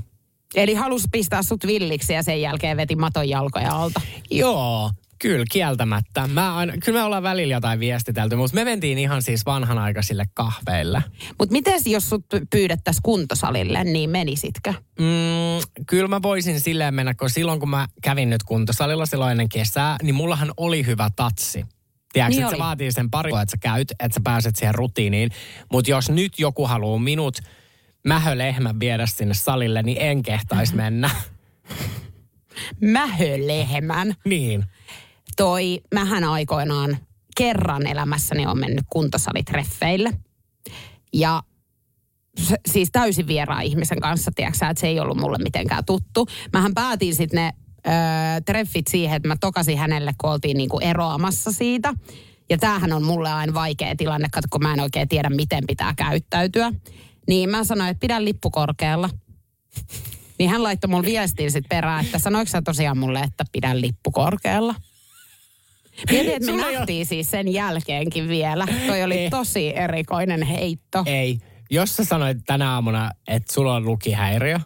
Eli halusi pistää sut villiksi ja sen jälkeen veti maton jalkoja alta. Joo, kyllä kieltämättä. Mä aina, kyllä me ollaan välillä jotain viestitelty, mutta me mentiin ihan siis vanhanaikaisille kahveille. Mutta miten jos sut pyydettäisiin kuntosalille, niin menisitkö? Mm, kyllä mä voisin silleen mennä, kun silloin kun mä kävin nyt kuntosalilla silloin ennen kesää, niin mullahan oli hyvä tatsi. Tiedätkö, Niin että se vaatii sen pari, että sä käyt, että sä pääset siihen rutiiniin. Mutta jos nyt joku haluaa minut mähölehmän viedä sinne salille, niin en kehtaisi mennä. Mähölehmän. niin. Toi, mähän aikoinaan kerran elämässäni on mennyt kuntosalitreffeille. Ja siis täysin vieraan ihmisen kanssa, tiedätkö, että se ei ollut mulle mitenkään tuttu. Mähän päätin sitten ne ö, treffit siihen, että mä tokasin hänelle, kun oltiin niinku eroamassa siitä. Ja tämähän on mulle aina vaikea tilanne, kun mä en oikein tiedä, miten pitää käyttäytyä. Niin mä sanoin, että pidän lippu korkealla. Niin hän laittoi mulle viestin sitten perään, että sanoiko sä tosiaan mulle, että pidän lippu korkealla? Mietin, että me Sulla nähtiin siis sen jälkeenkin vielä. Toi oli Ei. tosi erikoinen heitto. Ei. Jos sä sanoit tänä aamuna, että sulla on lukihäiriö,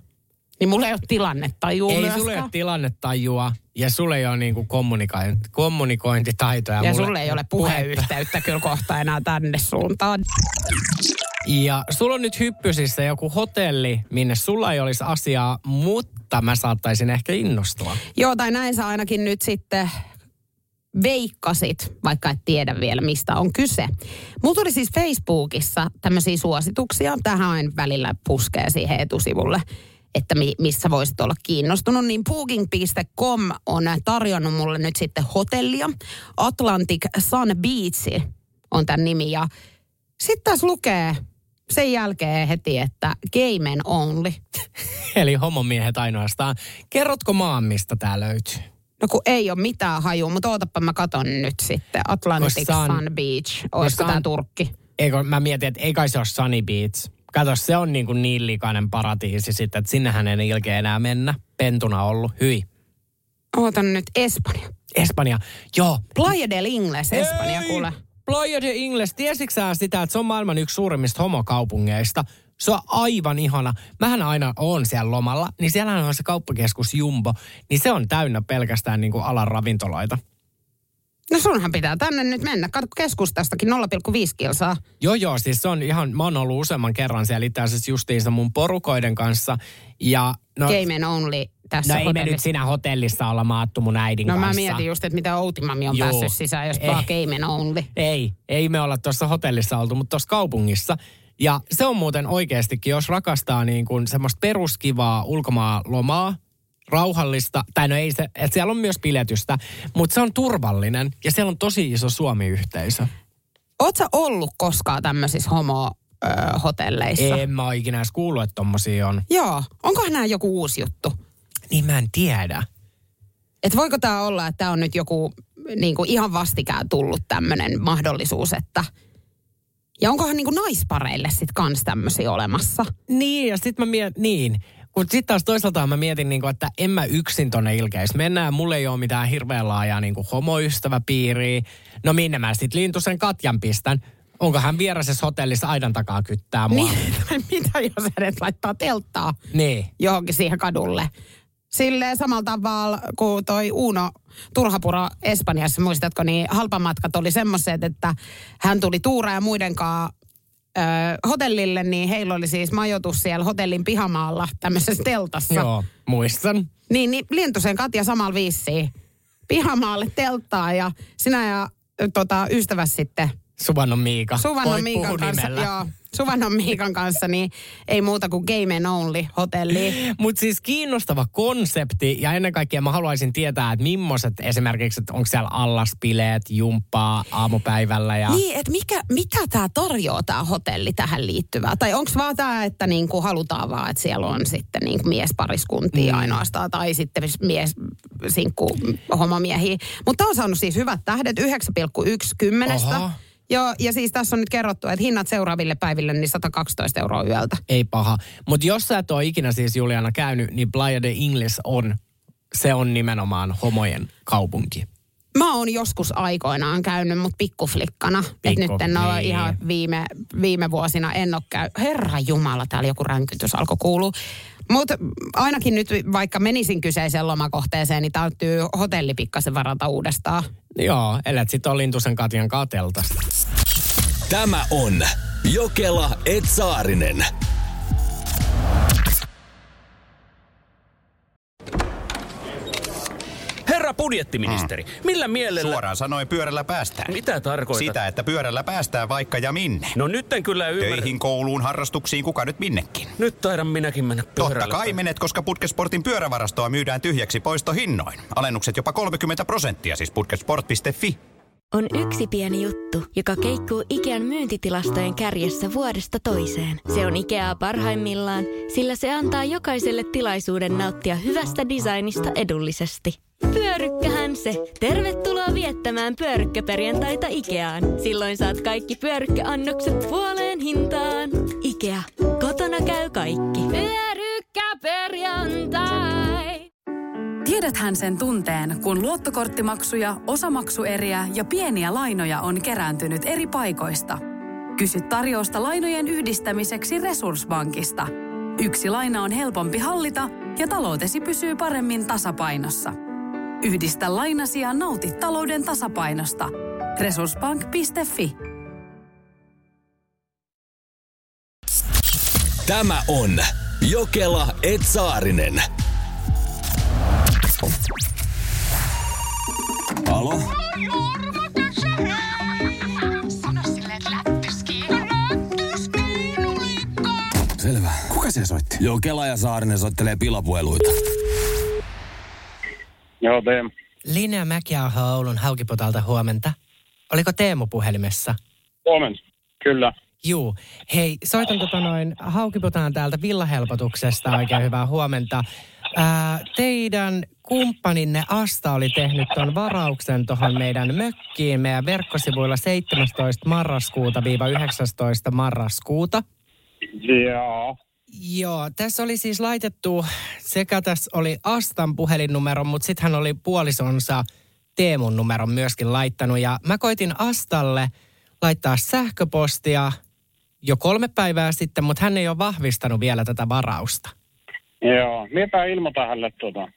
Niin mulla ei ole tilannetta juu ei myöskään. sulla ei ole tilannetajua ja sulla ei ole niinku kommunikointi, kommunikointitaitoja. ja sulle ei ole puheyhteyttä kyllä kohta enää tänne suuntaan. Ja sulla on nyt hyppysissä joku hotelli, minne sulla ei olisi asiaa, mutta mä saattaisin ehkä innostua. Joo, tai näin sä ainakin nyt sitten veikkasit, vaikka et tiedä vielä mistä on kyse. Mulla tuli siis Facebookissa tämmöisiä suosituksia. Tähän aina välillä puskee siihen etusivulle, että mi- missä voisit olla kiinnostunut. Niin booking.com on tarjonnut mulle nyt sitten hotellia. Atlantic Sun Beach on tämän nimi. Ja sitten tässä lukee sen jälkeen heti, että game only. Eli homomiehet ainoastaan. Kerrotko maan, mistä tää löytyy? No kun ei ole mitään hajua, mutta ootapa mä katon nyt sitten. Atlantic on- Sun Beach. Olisiko koska on- tämä Turkki? Eikö, mä mietin, että ei kai se ole Sunny Beach. Kato, se on niin, kuin niin likainen paratiisi sitten, että sinnehän ei ilkeä enää mennä. Pentuna ollut. Hyi. Ootan nyt Espanja. Espanja. Joo. Playa del Ingles, Espanja, Ei! kuule. Playa de Ingles. Tiesitkö sitä, että se on maailman yksi suurimmista homokaupungeista? Se on aivan ihana. Mähän aina oon siellä lomalla, niin siellähän on se kauppakeskus Jumbo, niin se on täynnä pelkästään niin kuin alan ravintoloita. No sunhan pitää tänne nyt mennä. Katso keskustastakin 0,5 kilsaa. Joo, joo, siis se on ihan, mä oon ollut useamman kerran siellä itse asiassa justiinsa mun porukoiden kanssa. Ja no, Game and only tässä no ei me nyt siinä hotellissa olla maattu mun äidin No mä kanssa. mietin just, että mitä Outimami on Joo. päässyt sisään, jos Ei. vaan game and only. Ei, ei me olla tuossa hotellissa oltu, mutta tuossa kaupungissa. Ja se on muuten oikeastikin, jos rakastaa niin kuin semmoista peruskivaa ulkomaanlomaa, rauhallista, tai no ei se, että siellä on myös piletystä, mutta se on turvallinen ja siellä on tosi iso Suomi-yhteisö. Oot sä ollut koskaan tämmöisissä homo-hotelleissa? En mä ole ikinä edes kuullut, että tommosia on. Joo. Onkohan nämä joku uusi juttu? Niin mä en tiedä. Et voiko tämä olla, että tämä on nyt joku niin kuin ihan vastikään tullut tämmöinen mahdollisuus, että... Ja onkohan niin kuin naispareille sitten kans tämmöisiä olemassa? Niin, ja sitten mä mietin, niin. Mutta sitten taas toisaalta mä mietin, niinku, että en mä yksin tonne ilkeis mennä. ja Mulla ei ole mitään hirveän laajaa niinku, homoystäväpiiriä. No minne mä sitten Lintusen Katjan pistän? Onko hän vierasessa hotellissa aidan takaa kyttää mua? Niin, tai mitä jos hänet laittaa telttaa niin. johonkin siihen kadulle? Silleen samalla tavalla kuin toi Uno Turhapuro Espanjassa, muistatko, niin halpamatkat oli semmoiset, että hän tuli Tuura ja muiden kanssa ö, hotellille, niin heillä oli siis majoitus siellä hotellin pihamaalla tämmöisessä teltassa. Joo, muistan. Niin, niin Lintusen Katja samalla vissiin pihamaalle telttaa ja sinä ja tota, ystäväs sitten Suvannon Miika. Suvannon Miikan kanssa, nimellä. joo, Suvannon Miikan kanssa, niin ei muuta kuin game and only hotelli. Mutta siis kiinnostava konsepti ja ennen kaikkea mä haluaisin tietää, että millaiset esimerkiksi, että onko siellä allaspileet, jumppaa aamupäivällä ja... Niin, että mikä, mitä tämä tarjoaa tämä hotelli tähän liittyvää? Tai onko vaan tämä, että niinku halutaan vaan, että siellä on sitten niinku miespariskuntia mm. ainoastaan tai sitten mies sinkku homomiehiä. Mutta on saanut siis hyvät tähdet, 9,1 kymmenestä. Oho. Joo, ja siis tässä on nyt kerrottu, että hinnat seuraaville päiville niin 112 euroa yöltä. Ei paha. Mutta jos sä et ole ikinä siis Juliana käynyt, niin Playa de Ingles on, se on nimenomaan homojen kaupunki. Mä oon joskus aikoinaan käynyt, mutta pikkuflikkana. Pikku- nyt en ole niin. ihan viime, viime vuosina en ole käy. Herra Jumala, täällä joku ränkytys alkoi kuulua. Mutta ainakin nyt, vaikka menisin kyseiseen lomakohteeseen, niin täytyy hotelli pikkasen varata uudestaan. Joo, ellet sit ole Lintusen Katjan kateltas. Tämä on Jokela Etsaarinen. Herra budjettiministeri, millä mielellä... Suoraan sanoen pyörällä päästään. Mitä tarkoitat? Sitä, että pyörällä päästään vaikka ja minne. No nyt en kyllä ymmärrä. Töihin, kouluun, harrastuksiin, kuka nyt minnekin. Nyt taidan minäkin mennä pyörällä. Totta kai menet, koska Putkesportin pyörävarastoa myydään tyhjäksi poistohinnoin. Alennukset jopa 30 prosenttia, siis putkesport.fi. On yksi pieni juttu, joka keikkuu Ikean myyntitilastojen kärjessä vuodesta toiseen. Se on Ikeaa parhaimmillaan, sillä se antaa jokaiselle tilaisuuden nauttia hyvästä designista edullisesti. Pyörykkähän se! Tervetuloa viettämään pyörykkäperjantaita Ikeaan. Silloin saat kaikki pyörykkäannokset puoleen hintaan. Ikea, kotona käy kaikki. Pyörykkäperjantai! Tiedäthän sen tunteen, kun luottokorttimaksuja, osamaksueriä ja pieniä lainoja on kerääntynyt eri paikoista. Kysy tarjousta lainojen yhdistämiseksi Resurssbankista. Yksi laina on helpompi hallita ja taloutesi pysyy paremmin tasapainossa. Yhdistä lainasi ja nauti talouden tasapainosta. Resurssbank.fi Tämä on Jokela Etsaarinen. Alo? Selvä. Kuka se soitti? Jokela ja Saarinen soittelee pilapueluita. Joo, Teemu. Linnea Mäkiaho Oulun Haukipotalta huomenta. Oliko Teemu puhelimessa? Huomenta. Kyllä. Juu. Hei, soitan tota noin, Haukipotaan täältä villahelpotuksesta. Oikein hyvää huomenta. Ää, teidän kumppaninne Asta oli tehnyt ton varauksen tuohon meidän mökkiin meidän verkkosivuilla 17. marraskuuta viiva 19. marraskuuta. Joo. Joo, tässä oli siis laitettu, sekä tässä oli Astan puhelinnumero, mutta sitten hän oli puolisonsa Teemun numeron myöskin laittanut. Ja mä koitin Astalle laittaa sähköpostia jo kolme päivää sitten, mutta hän ei ole vahvistanut vielä tätä varausta. Joo. Mitä ilmoita hänelle tuota?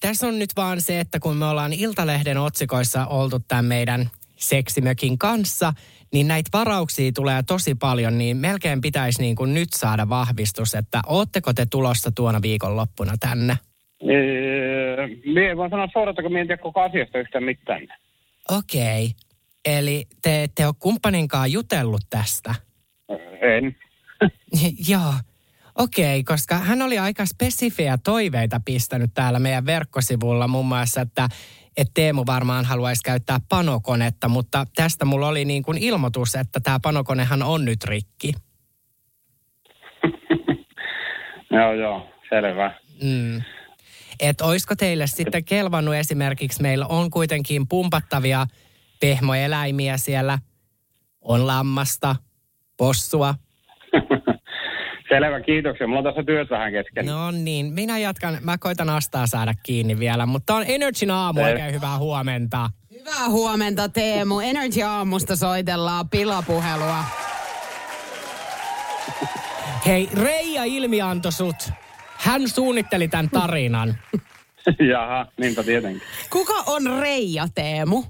Tässä on nyt vaan se, että kun me ollaan Iltalehden otsikoissa oltu tämän meidän seksimökin kanssa, niin näitä varauksia tulee tosi paljon, niin melkein pitäisi niin kuin nyt saada vahvistus, että ootteko te tulossa tuona viikonloppuna tänne? Ee, mie voin sanoa suoraan, että kun en tiedä koko asiasta yhtään mitään. Okei. Eli te ette ole kumppaninkaan jutellut tästä? En. Joo. Okei, koska hän oli aika spesifejä toiveita pistänyt täällä meidän verkkosivulla muun muassa, että, että Teemu varmaan haluaisi käyttää panokonetta, mutta tästä mulla oli niin kuin ilmoitus, että tämä panokonehan on nyt rikki. joo, joo. Selvä. Mm. Että olisiko teille sitten kelvannut esimerkiksi, meillä on kuitenkin pumpattavia pehmoeläimiä siellä, on lammasta, possua. Selvä, kiitoksia. Mulla on tässä työt vähän kesken. No niin, minä jatkan, mä koitan astaa saada kiinni vielä, mutta on Energyn aamu, Ei. oikein hyvää huomenta. Hyvää huomenta Teemu. Energy Aamusta soitellaan pilapuhelua. Hei, Reija ilmianto sut. Hän suunnitteli tämän tarinan. Jaha, niinpä tietenkin. Kuka on Reija Teemu?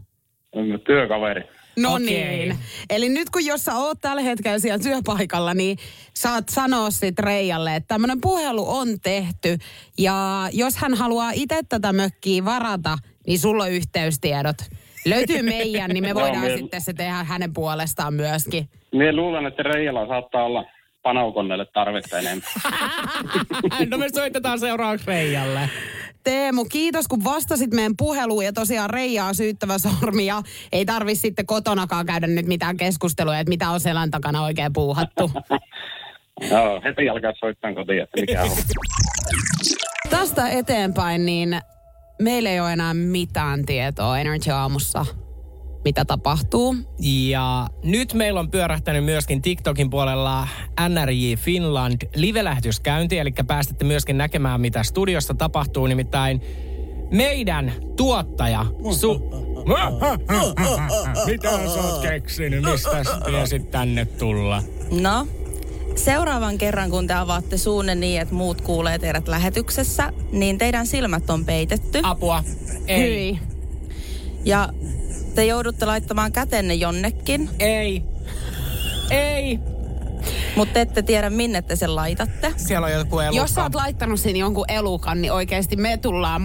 Työkaveri. No Okei. niin. Eli nyt kun jos sä oot tällä hetkellä siellä työpaikalla, niin saat sanoa sit Reijalle, että tämmöinen puhelu on tehty. Ja jos hän haluaa itse tätä mökkiä varata, niin sulla on yhteystiedot. Löytyy meidän, niin me voidaan me- sitten se tehdä hänen puolestaan myöskin. Mie luulen, että Reijalla saattaa olla panaukoneelle tarvetta enemmän. No me soitetaan seuraavaksi Reijalle. Teemu, kiitos kun vastasit meidän puheluun ja tosiaan Reijaa syyttävä sormi ja ei tarvi sitten kotonakaan käydä nyt mitään keskustelua, että mitä on selän takana oikein puuhattu. joo, heti alkaa soittaa kotiin, että mikä on. Tästä eteenpäin niin meillä ei ole enää mitään tietoa Energy Aamussa, mitä tapahtuu. Ja nyt meillä on pyörähtänyt myöskin TikTokin puolella NRJ Finland live-lähetyskäynti, eli pääsette myöskin näkemään, mitä studiossa tapahtuu. Nimittäin meidän tuottaja... Su- mitä sä oot keksinyt? Mistä tiesit tänne tulla? No, seuraavan kerran kun te avaatte suunne niin, että muut kuulee teidät lähetyksessä, niin teidän silmät on peitetty. Apua. Ei. Hyi. Ja te joudutte laittamaan kätenne jonnekin. Ei. Ei. Mutta ette tiedä, minne te sen laitatte. Siellä on joku elukka. Jos sä oot laittanut sinne jonkun elukan, niin oikeasti me tullaan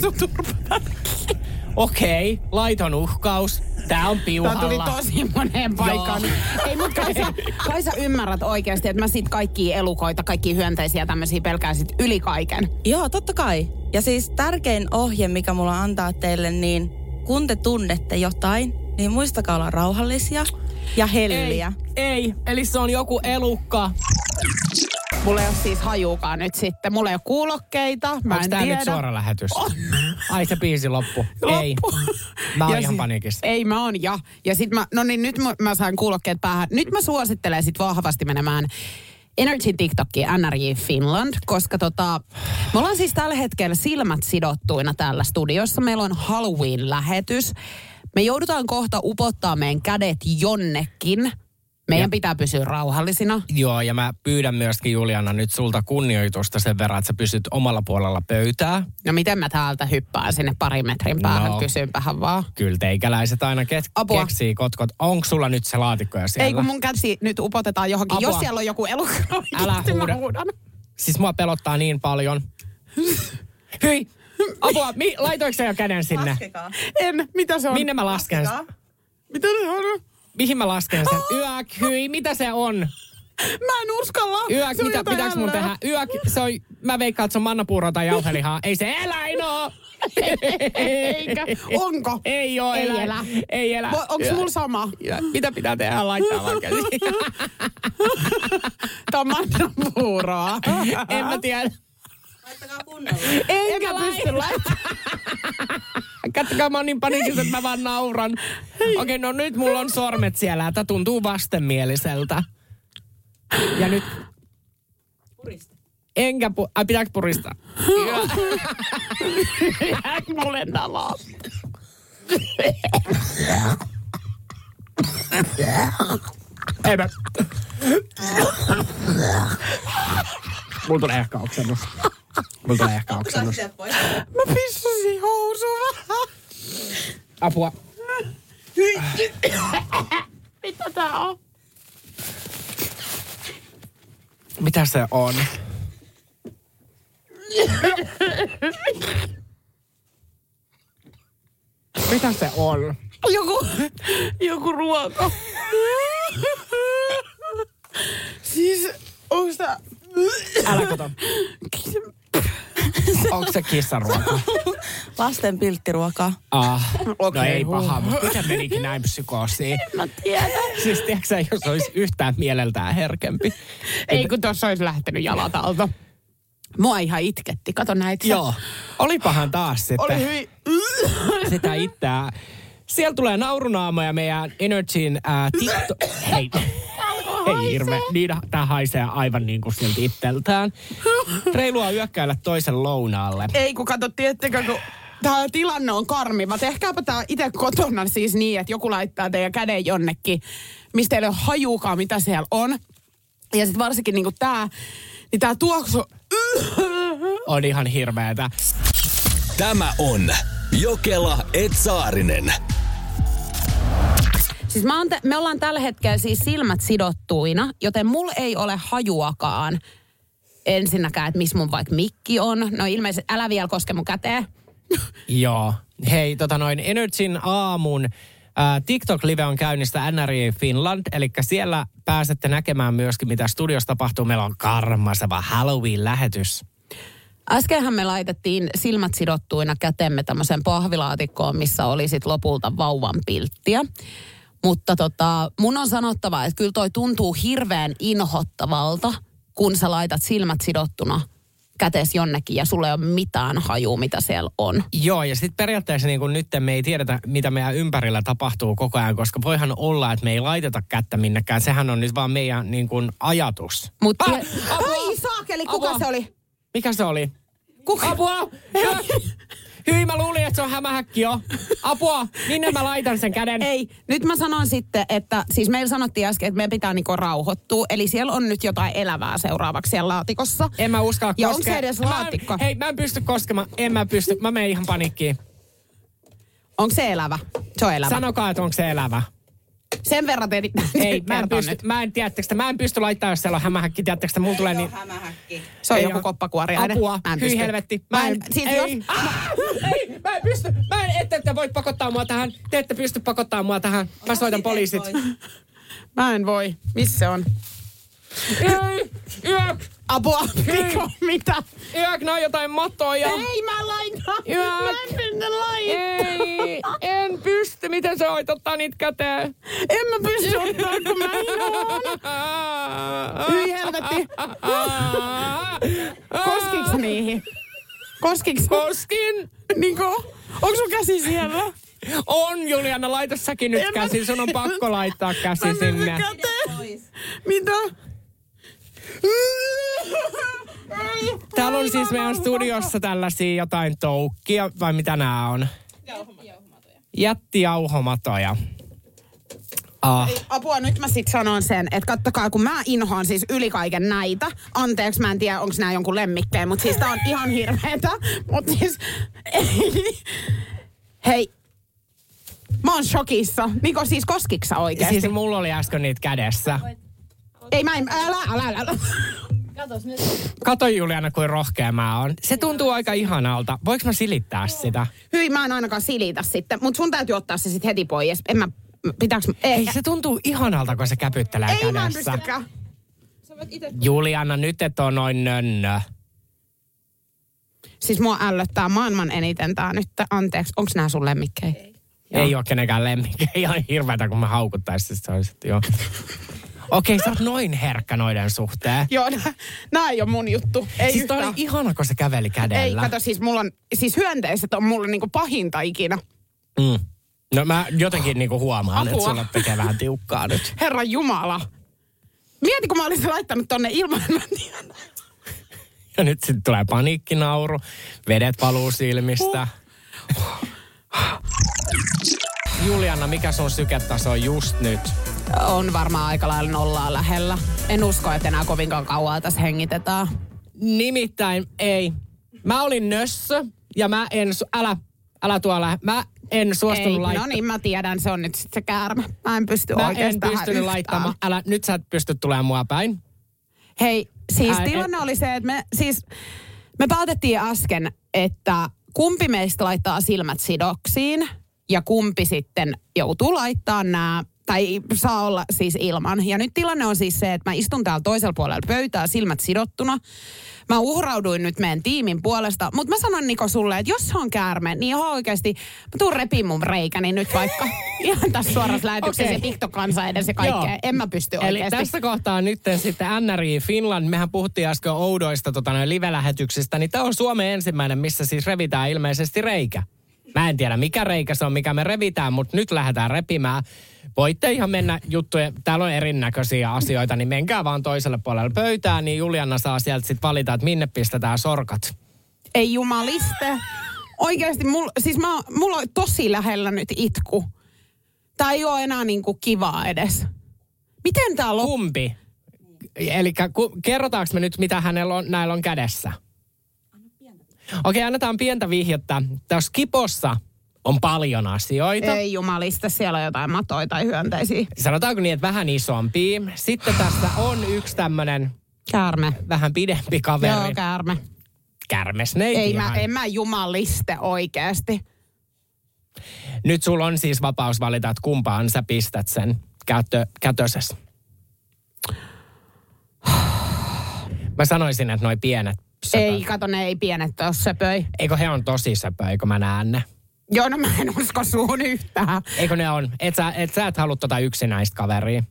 sun turvatarkkiin. Okei, laiton uhkaus. Tää on Tää piuhalla. tuli tosi moneen paikkaan. Ei, mutta kai sä, kai sä ymmärrät oikeasti, että mä sit kaikki elukoita, kaikki hyönteisiä tämmöisiä pelkään sit yli kaiken. Joo, totta kai. Ja siis tärkein ohje, mikä mulla antaa teille, niin kun te tunnette jotain, niin muistakaa olla rauhallisia ja helliä. Ei, ei, eli se on joku elukka. Mulla ei ole siis hajuukaan nyt sitten. Mulla ei ole kuulokkeita. Mä Onko en tää tiedä. nyt suora lähetys? Ai se biisi loppu. Loppu. Ei. Mä oon Ja ihan sit- paniikissa. Ei mä oon ja. Ja sit mä, no niin nyt mä, mä sain kuulokkeet päähän. Nyt mä suosittelen sit vahvasti menemään Energy TikTokki NRJ Finland, koska tota, me ollaan siis tällä hetkellä silmät sidottuina täällä studiossa. Meillä on Halloween-lähetys. Me joudutaan kohta upottaa meidän kädet jonnekin. Meidän Ja- pitää pysyä rauhallisina. Joo, ja mä pyydän myöskin Juliana nyt sulta kunnioitusta sen verran, että sä pysyt omalla puolella pöytää. No miten mä täältä hyppään sinne parin metrin päähän, No. kysynpähän vaan. Kyllä teikäläiset aina ket- Apua. keksii kotkot. Onko sulla nyt se laatikko jo siellä? Ei kun mun käsi nyt upotetaan johonkin. Apua. Jos siellä on joku elukka, Älä oikeesti mä huuda. huudan. Siis mua pelottaa niin paljon. Hyi! Apua, mi- laitoiko sä jo käden sinne? Laskekaa. En, mitä se on? Minne mä lasken? Laskekaa. Mitä se on? Mihin mä lasken sen? Yök, hyi, mitä se on? Mä en uskalla. Yök, mitä, pitääks mun tehdä? Yök, se on, mä veikkaan, että se on mannapuuro tai jauhelihaa. Ei se eläin oo! Eikä. Onko? Ei oo Ei elä. Ei elä. Vo- Onks mulla sama? Ja Mitä pitää tehdä? Laittaa vaan käsi. Tää on mannapuuroa. en mä tiedä. Laittakaa kunnolla. Enkä mä pysty laittamaan. Kattokaa, mä oon niin panikissa, että mä vaan nauran. Okei, no nyt mulla on sormet siellä. Tää tuntuu vastenmieliseltä. Ja nyt... Enkä pu... Ai, pitääkö puristaa? Mulle nalaa. Ei mä... Mulla tulee ehkä oksennus. Mulla tulee ehkä oksennus. Mä pissasin housuun. Apua. Mitä tää on? Mitä se on? Mitä se on? Joku, joku ruoka. siis, onks tää... Älä kato. Onko se kissaruoka? Lasten pilttiruokaa. Ah, no Okei, ei huh. paha, mutta miten menikin näin psykoosiin? Mä tiedän. Siis tiedätkö sä, jos olisi yhtään mieleltään herkempi? Ei kun tossa olisi lähtenyt jalat alta. Mua ihan itketti, kato näitä. Joo. Olipahan taas sitten Oli hyvin... sitä itseä. Siellä tulee naurunaamoja meidän Energyn ää, TikTok... Hei. Ei hirve. Niin, tää haisee aivan niin kuin siltä itseltään. Reilua yökkäillä toisen lounaalle. Ei kun kato, tiettekö, kun tämä tilanne on karmiva. Tehkääpä tämä itse kotona siis niin, että joku laittaa teidän käden jonnekin, mistä ei ole hajuukaan, mitä siellä on. Ja sitten varsinkin niinku tämä, niin tämä tuoksu... On ihan hirveetä. Tämä on Jokela Etsaarinen. Siis mä oon te, me ollaan tällä hetkellä siis silmät sidottuina, joten mulla ei ole hajuakaan ensinnäkään, että missä mun vaikka mikki on. No ilmeisesti, älä vielä koske mun käteen. Joo. Hei, tota noin Energyn aamun TikTok-live on käynnistä NRJ Finland, eli siellä pääsette näkemään myöskin, mitä studiossa tapahtuu. Meillä on karmaseva Halloween-lähetys. Äskenhän me laitettiin silmät sidottuina kätemme tämmöiseen pahvilaatikkoon, missä oli sit lopulta vauvan pilttiä. Mutta tota, mun on sanottava, että kyllä toi tuntuu hirveän inhottavalta, kun sä laitat silmät sidottuna kätes jonnekin ja sulla ei ole mitään hajua, mitä siellä on. Joo, ja sitten periaatteessa niin kun nyt me ei tiedetä, mitä meidän ympärillä tapahtuu koko ajan, koska voihan olla, että me ei laiteta kättä minnekään. Sehän on nyt vaan meidän niin kun, ajatus. Mutta Ah, ah! Ai saakeli, kuka Apua! se oli? Mikä se oli? Kuka? Apua! Hyi, mä luulin, että se on hämähäkki jo. Apua! Minne mä laitan sen käden? Ei, nyt mä sanon sitten, että siis meillä sanottiin äsken, että meidän pitää niinku rauhoittua. Eli siellä on nyt jotain elävää seuraavaksi siellä laatikossa. En mä uskalla Ja onko koskea. se edes Mä en- laatikko? hei, mä en pysty koskemaan. En mä pysty. Mä menen ihan panikkiin. Onko se elävä? Se on elävä. Sanokaa, että onko se elävä. Sen verran te... Ei, mä en, pysty, nyt. mä en, tiedättekö, mulla en pysty laittaa, jos siellä on hämähäkki, tiedättekö, mulla tulee niin... Se on Ei joku koppakuoriainen. Apua, Mä en hyi pysty. helvetti. Mä en, siis ei, jos, Ah, ei, mä en pysty. Mä en, ette te voi pakottaa mua tähän. Te ette pysty pakottaa mua tähän. Mä soitan poliisit. mä en voi. Missä se on? Ei, yök, Apua, Miko, mitä? yök, nää on jotain matoja. Ei mä laitan. Yök. Mä en pysty laittaa. Ei, en pysty. Miten sä voit ottaa niitä käteen? En mä pysty ottaa, kun mä. Hyi helvetti. Koskiks niihin? Koskiks? Koskin. Niko, onko sun käsi siellä? On, Juliana, laita säkin nyt En mä- käsi. Sun on pakko laittaa käsi sinne. Mitä? Täällä on siis meidän studiossa tällaisia jotain toukkia, vai mitä nämä on? Jättijauhomatoja. Ah. Apua, nyt mä sit sanon sen, että kattokaa, kun mä inhoan siis yli kaiken näitä. Anteeksi, mä en tiedä, onko nämä jonkun lemmikkejä, mutta siis tää on ihan hirveetä. Mutta siis, ei. Hei, mä oon shokissa. Niko, siis koskiksa oikeesti? Siis mulla oli äsken niitä kädessä. Ei mä en, älä, älä, älä. Älä. Kato Juliana, kuin rohkea mä oon. Se tuntuu aika ihanalta. Voinko mä silittää sitä? Hyi, mä en ainakaan silitä sitten, mutta sun täytyy ottaa se sitten heti pois. En mä, pitääks, ei, Ei, se tuntuu ihanalta, kun se käpyttelee ei mä en kädessä. pystykään. Juliana, nyt et on noin nönnö. Siis mua ällöttää maailman eniten tää nyt. Anteeksi, onks nää sun lemmikkejä? Joo. Ei ole kenenkään lemmikki. Ihan hirveätä, kun mä haukuttaisin sitä. Olisit, joo. Okei, sä oot noin herkkä noiden suhteen. Joo, nää, ei ole mun juttu. Ei siis toi yhtään. oli ihana, kun se käveli kädellä. Ei, kato, siis mulla on, siis hyönteiset on mulle niinku pahinta ikinä. Mm. No mä jotenkin niinku huomaan, että sulla tekee vähän tiukkaa nyt. Herra Jumala. Mieti, kun mä olisin laittanut tonne ilman. Ja nyt sitten tulee paniikkinauru, vedet valuu silmistä. Juliana, mikä sun syketaso on just nyt? On varmaan aika lailla nollaa lähellä. En usko, että enää kovinkaan kauaa tässä hengitetään. Nimittäin ei. Mä olin nössö ja mä en, su- älä, älä tuolla, mä en suostunut Ei, laittamaan. no niin, mä tiedän, se on nyt sitten se käärme. Mä en pysty Mä en pystynyt yhtään. laittamaan. Älä, nyt sä et pysty tulemaan mua päin. Hei, siis Ää, tilanne oli se, että me, siis, me päätettiin äsken, että kumpi meistä laittaa silmät sidoksiin ja kumpi sitten joutuu laittaa nämä tai saa olla siis ilman. Ja nyt tilanne on siis se, että mä istun täällä toisella puolella pöytää silmät sidottuna. Mä uhrauduin nyt meidän tiimin puolesta, mutta mä sanon Niko sulle, että jos se on käärme, niin ihan oikeasti mä tuun repiin mun reikäni nyt vaikka ihan tässä suorassa lähetyksessä Okei. ja TikTok-kansa edessä ja kaikkea. Joo. En mä pysty Eli oikeasti. tässä kohtaa nyt sitten NRI Finland, mehän puhuttiin äsken oudoista tota, noin live-lähetyksistä, niin tämä on Suomen ensimmäinen, missä siis revitään ilmeisesti reikä. Mä en tiedä mikä reikä se on, mikä me revitään, mutta nyt lähdetään repimään. Voitte ihan mennä juttuja, täällä on erinäköisiä asioita, niin menkää vaan toiselle puolelle pöytään, niin Juliana saa sieltä sitten valita, että minne pistetään sorkat. Ei jumaliste. Oikeasti, mulla, siis mä, mulla on tosi lähellä nyt itku. Tää ei ole enää niinku kivaa edes. Miten tää loppuu? Kumpi? Eli kerrotaanko me nyt, mitä hänellä on, näillä on kädessä? Okei, annetaan pientä vihjettä. Tässä kipossa on paljon asioita. Ei jumalista, siellä on jotain matoja tai hyönteisiä. Sanotaanko niin, että vähän isompi. Sitten tässä on yksi tämmönen Käärme. vähän pidempi kaveri. Joo, käärme. Kärmesneiti Ei mä, ihan. en mä jumaliste oikeasti. Nyt sulla on siis vapaus valita, että kumpaan sä pistät sen kätö, kätöses. Mä sanoisin, että noi pienet söpöt. Ei, kato, ne ei pienet ole söpöi. Eikö he on tosi söpöjä, eikö mä näen ne? Joo, no mä en usko suun yhtään. Eikö ne on? Et sä et, sä et halua tota yksinäistä kaveria.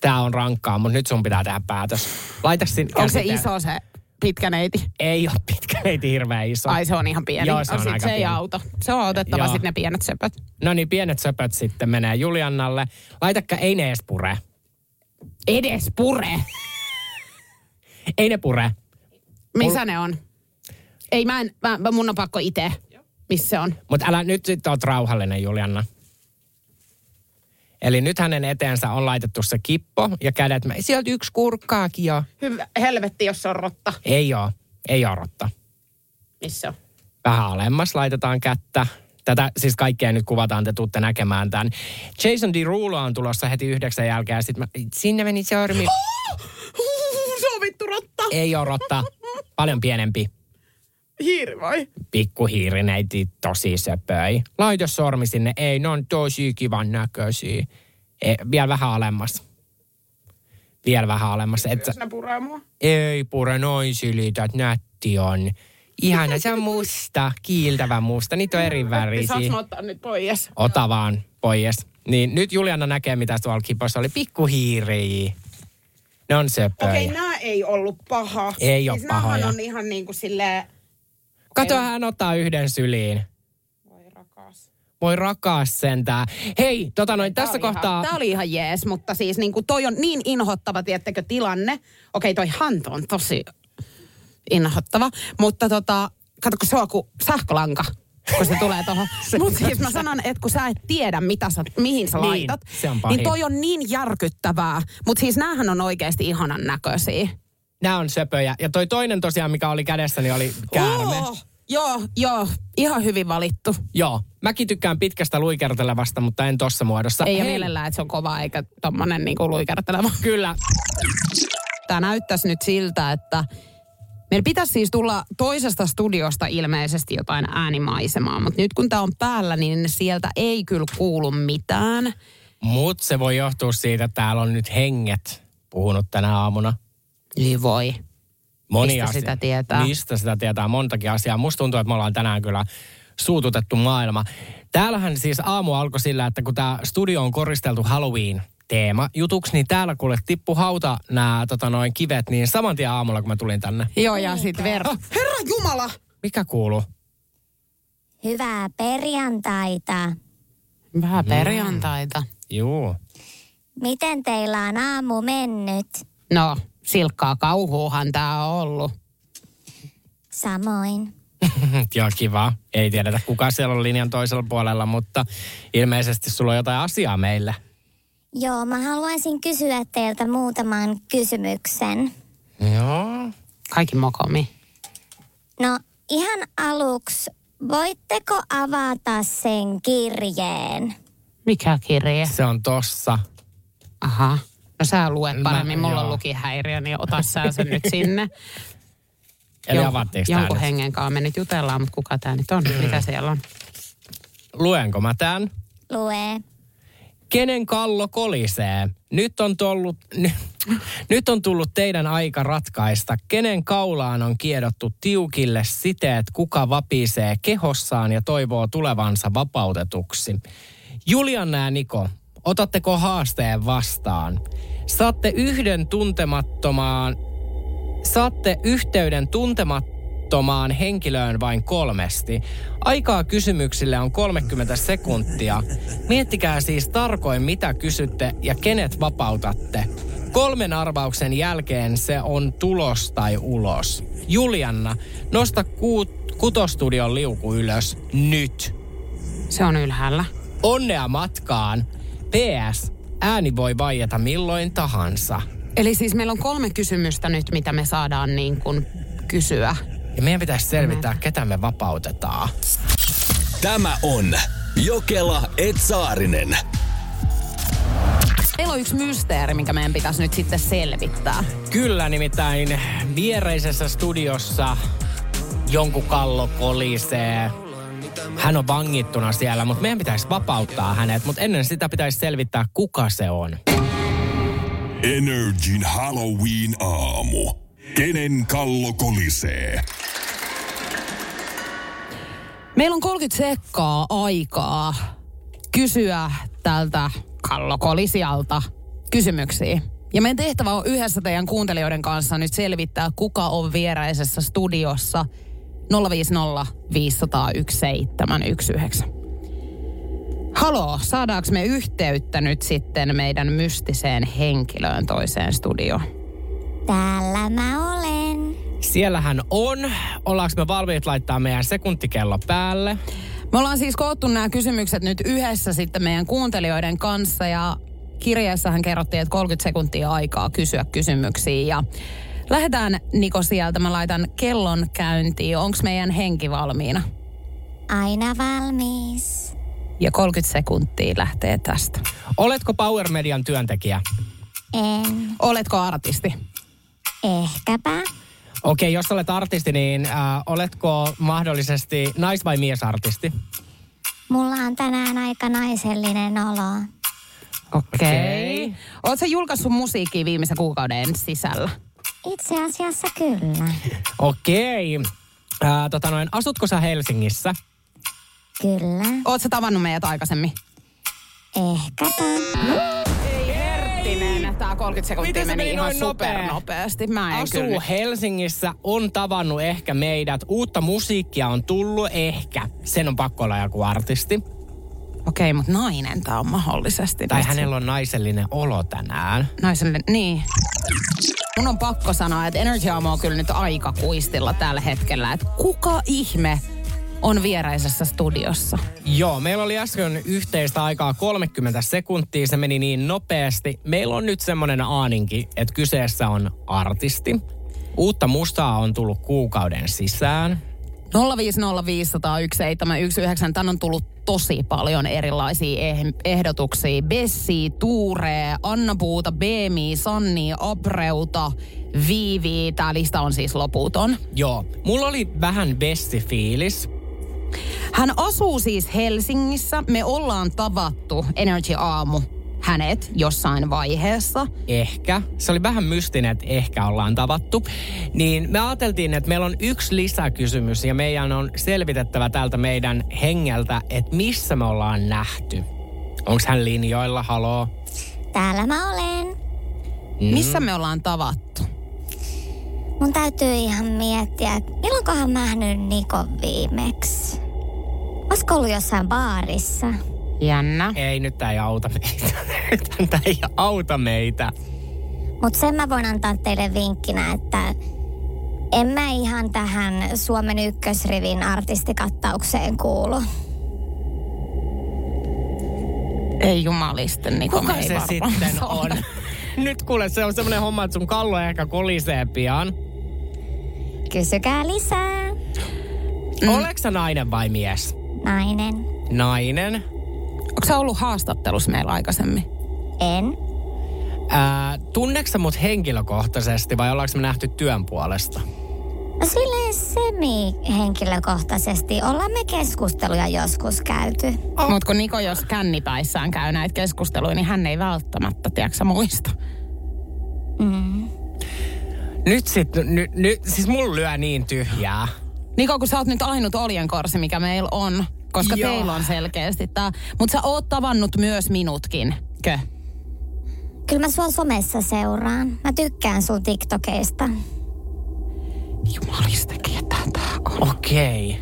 Tää on rankkaa, mutta nyt sun pitää tehdä päätös. Laita sin, Onko se iso se pitkä neiti? Ei ole pitkä, neiti hirveän iso. Ai se on ihan pieni. Joo, se on sit aika se ei pieni. auta. Se on otettava sitten ne pienet söpöt. No niin, pienet söpöt sitten menee Juliannalle. Laitakka, ei ne edes pure. Edes pure. Ei ne pure. Missä ne on? Ei, mä en, mä, mä- mun on pakko itse. Missä se on? Mutta älä nyt sitten oot rauhallinen, Julianna. Eli nyt hänen eteensä on laitettu se kippo ja kädet. Mä, sieltä yksi kurkkaakin jo. Hyvä, helvetti, jos se on rotta. Ei oo, ei oo rotta. Missä on? Vähän alemmas laitetaan kättä. Tätä siis kaikkea nyt kuvataan, te tuutte näkemään tämän. Jason Derulo on tulossa heti yhdeksän jälkeen. Sit mä, sinne meni sormi. Se on vittu rotta. Ei ole rotta. Paljon pienempi. Hiiri vai? Pikkuhiirineiti tosi söpöi. Laita sormi sinne. Ei, ne on tosi kivan näköisiä. E, vielä vähän alemmas. Vielä vähän alemmas. Et, sä- Ne puree mua. ei pure noin silitä, nätti on. Ihana, se on musta, kiiltävä musta. Niitä on eri Saanko värisiä. mä ottaa nyt pois? Ota vaan, pois. Niin nyt Juliana näkee, mitä tuolla kipossa oli. Pikkuhiiriä. Ne on söpöjä. Okei, okay, nämä ei ollut paha. Ei siis näähän pahoja. on ihan niin kuin silleen... Kato, hän ottaa yhden syliin. Voi rakas. Voi rakas sentää. Hei, tota noin, tässä kohtaa... Tämä oli ihan jees, mutta siis niin kuin toi on niin inhottava, tiettekö, tilanne. Okei, toi hanto on tosi inhottava, mutta tota, kato, kun se on kuin sähkölanka kun se tulee tuohon. Mutta siis mä sanon, että kun sä et tiedä, mitä sä, mihin sä Niin, laitat, se on pahin. niin toi on niin järkyttävää. Mutta siis näähän on oikeasti ihanan näköisiä. Nämä on söpöjä. Ja toi toinen tosiaan, mikä oli kädessäni, oli käärme. Oh, joo, joo, ihan hyvin valittu. Joo. Mäkin tykkään pitkästä luikertelevasta, mutta en tossa muodossa. Ei ole mielellään, että se on kova eikä tommonen niinku luikerteleva. Kyllä. Tämä näyttäisi nyt siltä, että meillä pitäisi siis tulla toisesta studiosta ilmeisesti jotain äänimaisemaa, mutta nyt kun tämä on päällä, niin sieltä ei kyllä kuulu mitään. Mut se voi johtua siitä, että täällä on nyt henget puhunut tänä aamuna. Niin voi. Moni Mistä asia. sitä tietää? Mistä sitä tietää? Montakin asiaa. Musta tuntuu, että me ollaan tänään kyllä suututettu maailma. Täällähän siis aamu alkoi sillä, että kun tämä studio on koristeltu Halloween teema jutuksi, niin täällä kuule tippu hauta nämä tota, noin kivet, niin saman tien aamulla, kun mä tulin tänne. Joo, ja sitten ver... Herra Jumala! Mikä kuuluu? Hyvää perjantaita. Vähän perjantaita. Juu. Miten teillä on aamu mennyt? No, silkkaa kauhuuhan tämä on ollut. Samoin. Joo, kiva. Ei tiedetä, kuka siellä on linjan toisella puolella, mutta ilmeisesti sulla on jotain asiaa meille. Joo, mä haluaisin kysyä teiltä muutaman kysymyksen. Joo. Kaikki mokomi. No, ihan aluksi, voitteko avata sen kirjeen? Mikä kirje? Se on tossa. Aha. No sä luet Mä- paremmin, mulla on joo. lukihäiriö, niin ota sä sen nyt sinne. Eli Jon- avattiinko Jonkun nyt? hengen kanssa me nyt jutellaan, mutta kuka tää nyt on? Mitä siellä on? Luenko mä tämän? Lue. Kenen kallo kolisee? Nyt on, tullut, ny, nyt on tullut teidän aika ratkaista, kenen kaulaan on kiedottu tiukille siteet, kuka vapisee kehossaan ja toivoo tulevansa vapautetuksi. Julianna ja Niko, otatteko haasteen vastaan? Saatte yhden tuntemattomaan, saatte yhteyden tuntemattomaan henkilöön vain kolmesti. Aikaa kysymyksille on 30 sekuntia. Miettikää siis tarkoin, mitä kysytte ja kenet vapautatte. Kolmen arvauksen jälkeen se on tulos tai ulos. Julianna, nosta kuut, kutostudion liuku ylös nyt. Se on ylhäällä. Onnea matkaan. PS, ääni voi vaieta milloin tahansa. Eli siis meillä on kolme kysymystä nyt, mitä me saadaan niin kuin kysyä. Ja meidän pitäisi selvittää, ketä me vapautetaan. Tämä on Jokela Etsaarinen. Meillä on yksi mysteeri, minkä meidän pitäisi nyt sitten selvittää. Kyllä, nimittäin viereisessä studiossa jonkun kallo kolisee. Hän on vangittuna siellä, mutta meidän pitäisi vapauttaa hänet. Mutta ennen sitä pitäisi selvittää, kuka se on. Energin Halloween aamu. Kenen kallo kolisee? Meillä on 30 sekkaa aikaa kysyä tältä kallokolisialta kysymyksiä. Ja meidän tehtävä on yhdessä teidän kuuntelijoiden kanssa nyt selvittää, kuka on vieraisessa studiossa 050 501 719. Haloo, saadaanko me yhteyttä nyt sitten meidän mystiseen henkilöön toiseen studioon? Täällä mä olen. Siellähän on. Ollaanko me valmiit laittaa meidän sekuntikello päälle? Me ollaan siis koottu nämä kysymykset nyt yhdessä sitten meidän kuuntelijoiden kanssa ja kirjeessähän kerrottiin, että 30 sekuntia aikaa kysyä kysymyksiä ja lähdetään Niko sieltä. Mä laitan kellon käyntiin. Onko meidän henki valmiina? Aina valmis. Ja 30 sekuntia lähtee tästä. Oletko Power Median työntekijä? En. Oletko artisti? Ehkäpä. Okei, jos olet artisti, niin äh, oletko mahdollisesti nais- vai miesartisti? Mulla on tänään aika naisellinen olo. Okei. Okay. Oletko julkaissut musiikkia viimeisen kuukauden sisällä? Itse asiassa kyllä. Okei. Äh, tota noin, asutko sä Helsingissä? Kyllä. Oletko tavannut meidät aikaisemmin? Ehkäpä. Ei Herttinen. Tää 30 sekuntia Miten se meni meni ihan supernopeasti. Mä en Asuu kyllä. Helsingissä, on tavannut ehkä meidät. Uutta musiikkia on tullut ehkä. Sen on pakko olla joku artisti. Okei, mutta nainen tää on mahdollisesti. Tai Nyt hänellä on naisellinen olo tänään. Naiselle, niin. Mun on pakko sanoa, että Energy Aamu on kyllä nyt aika kuistilla tällä hetkellä. Että kuka ihme on vieraisessa studiossa? Joo, meillä oli äsken yhteistä aikaa 30 sekuntia. Se meni niin nopeasti. Meillä on nyt semmoinen aaninki, että kyseessä on artisti. Uutta musaa on tullut kuukauden sisään. 050501719. Tän on tullut tosi paljon erilaisia eh- ehdotuksia. Bessi, Tuure, Anna Puuta, Beemi, Sanni, Abreuta, Viivi. Tää lista on siis loputon. Joo, mulla oli vähän besti fiilis. Hän asuu siis Helsingissä. Me ollaan tavattu Energy Aamu hänet jossain vaiheessa. Ehkä. Se oli vähän mystinen, että ehkä ollaan tavattu. Niin me ajateltiin, että meillä on yksi lisäkysymys ja meidän on selvitettävä tältä meidän hengeltä, että missä me ollaan nähty. Onko hän linjoilla, haloo? Täällä mä olen. Mm. Missä me ollaan tavattu? Mun täytyy ihan miettiä, että milloinkohan mä nähnyt Nikon viimeksi? Olisiko ollut jossain baarissa? Jännä. Ei, nyt tää ei auta meitä. Nyt tää ei auta meitä. Mutta sen mä voin antaa teille vinkkinä, että en mä ihan tähän Suomen ykkösrivin artistikattaukseen kuulu. Ei jumaliste, niin Kuka me ei se sitten on? Nyt kuule, se on semmoinen homma, että sun kallo ehkä kolisee pian. Kysykää lisää. Mm. Oleks nainen vai mies? Nainen. Nainen. Onko sä ollut haastattelussa meillä aikaisemmin? En. Ää, tunneksä mut henkilökohtaisesti vai ollaanko me nähty työn puolesta? No silleen semi-henkilökohtaisesti ollaan me keskusteluja joskus käyty. Oh. Mutta kun Niko jos kännipäissään käy näitä keskusteluja, niin hän ei välttämättä, tiedätkö muista. Mm. Nyt sit, nyt, nyt, siis mulla lyö niin tyhjää. Niko, kun sä oot nyt ainut oljenkorsi, mikä meillä on, koska Joo. teillä on selkeästi tää. Mutta sä oot tavannut myös minutkin, kö? Kyllä mä sua somessa seuraan. Mä tykkään sun TikTokeista. Jumalista, ketä tää on? Okei.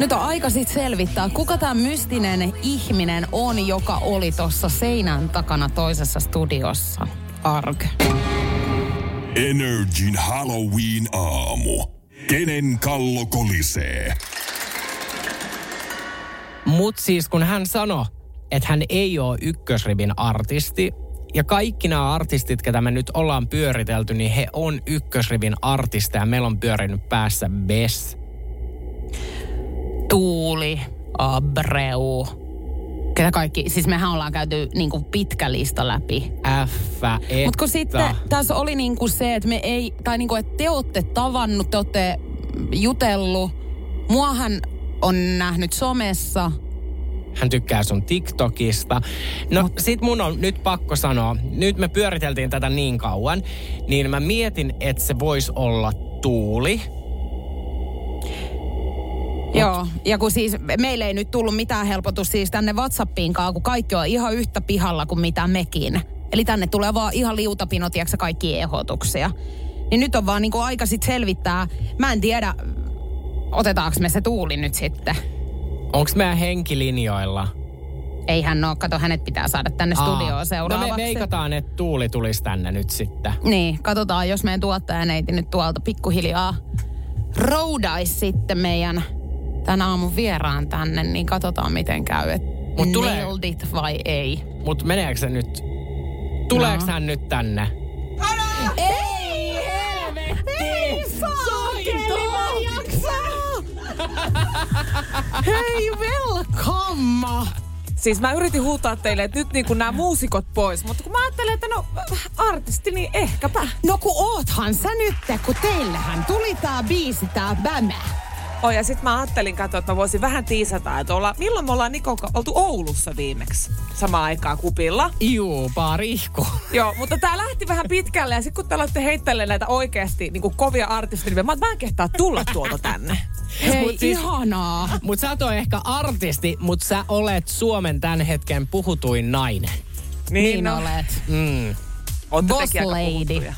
Nyt on aika sit selvittää, kuka tämä mystinen ihminen on, joka oli tuossa seinän takana toisessa studiossa. Arg. Energin Halloween aamu. Kenen kallo kolisee? Mut siis kun hän sanoi, että hän ei ole ykkösrivin artisti, ja kaikki nämä artistit, ketä me nyt ollaan pyöritelty, niin he on ykkösrivin artisteja. Meillä on pyörinyt päässä Bess. Tuuli, Abreu. Ketä kaikki, siis mehän ollaan käyty niinku pitkä lista läpi. F. Mutta kun sitten tässä oli niinku se, että me ei, tai niinku, että te olette tavannut, te olette jutellut. Muahan on nähnyt somessa. Hän tykkää sun TikTokista. No sit mun on nyt pakko sanoa, nyt me pyöriteltiin tätä niin kauan, niin mä mietin, että se voisi olla Tuuli. Joo, ja kun siis meille ei nyt tullut mitään helpotus siis tänne Whatsappiinkaan, kun kaikki on ihan yhtä pihalla kuin mitä mekin. Eli tänne tulee vaan ihan liutapinot, tiedätkö, kaikki ehdotuksia. Niin nyt on vaan niinku aika sit selvittää. Mä en tiedä, otetaanko me se tuuli nyt sitten. Onks meidän henkilinjoilla? Ei hän oo, kato hänet pitää saada tänne studioon No seuraavaksi. me veikataan, että Tuuli tulisi tänne nyt sitten. Niin, katsotaan, jos meidän tuottajaneiti nyt tuolta pikkuhiljaa roudaisi sitten meidän tämän aamun vieraan tänne, niin katsotaan miten käy, että Mut tulee- nailed it vai ei. Mut meneekö se nyt? Tuleeko No. hän nyt tänne? Ei helvetti! Ei jaksa! Hei, welcome! Siis mä yritin huutaa teille, että nyt niin kuin nämä muusikot pois, mutta kun mä ajattelin, että no artisti, niin ehkäpä. No kun oothan sä nyt, kun teillähän tuli tää biisi, tää bämä. Oh, ja sitten mä ajattelin katsoa, että mä voisin vähän tiisata, että olla, milloin me ollaan Nikon oltu Oulussa viimeksi samaan aikaan kupilla. Juu, pari ihko. Joo, mutta tää lähti vähän pitkälle ja sitten kun te aloitte heittelee näitä oikeasti niin kuin kovia artisteja, niin mä, mä en kehtaa tulla tuolta tänne. Hei, Mut siis- ihanaa. Mut sä et ole ehkä artisti, mut sä olet Suomen tämän hetken puhutuin nainen. Niin, no. olet. Mm. Ootte Boss lady. puhuttuja.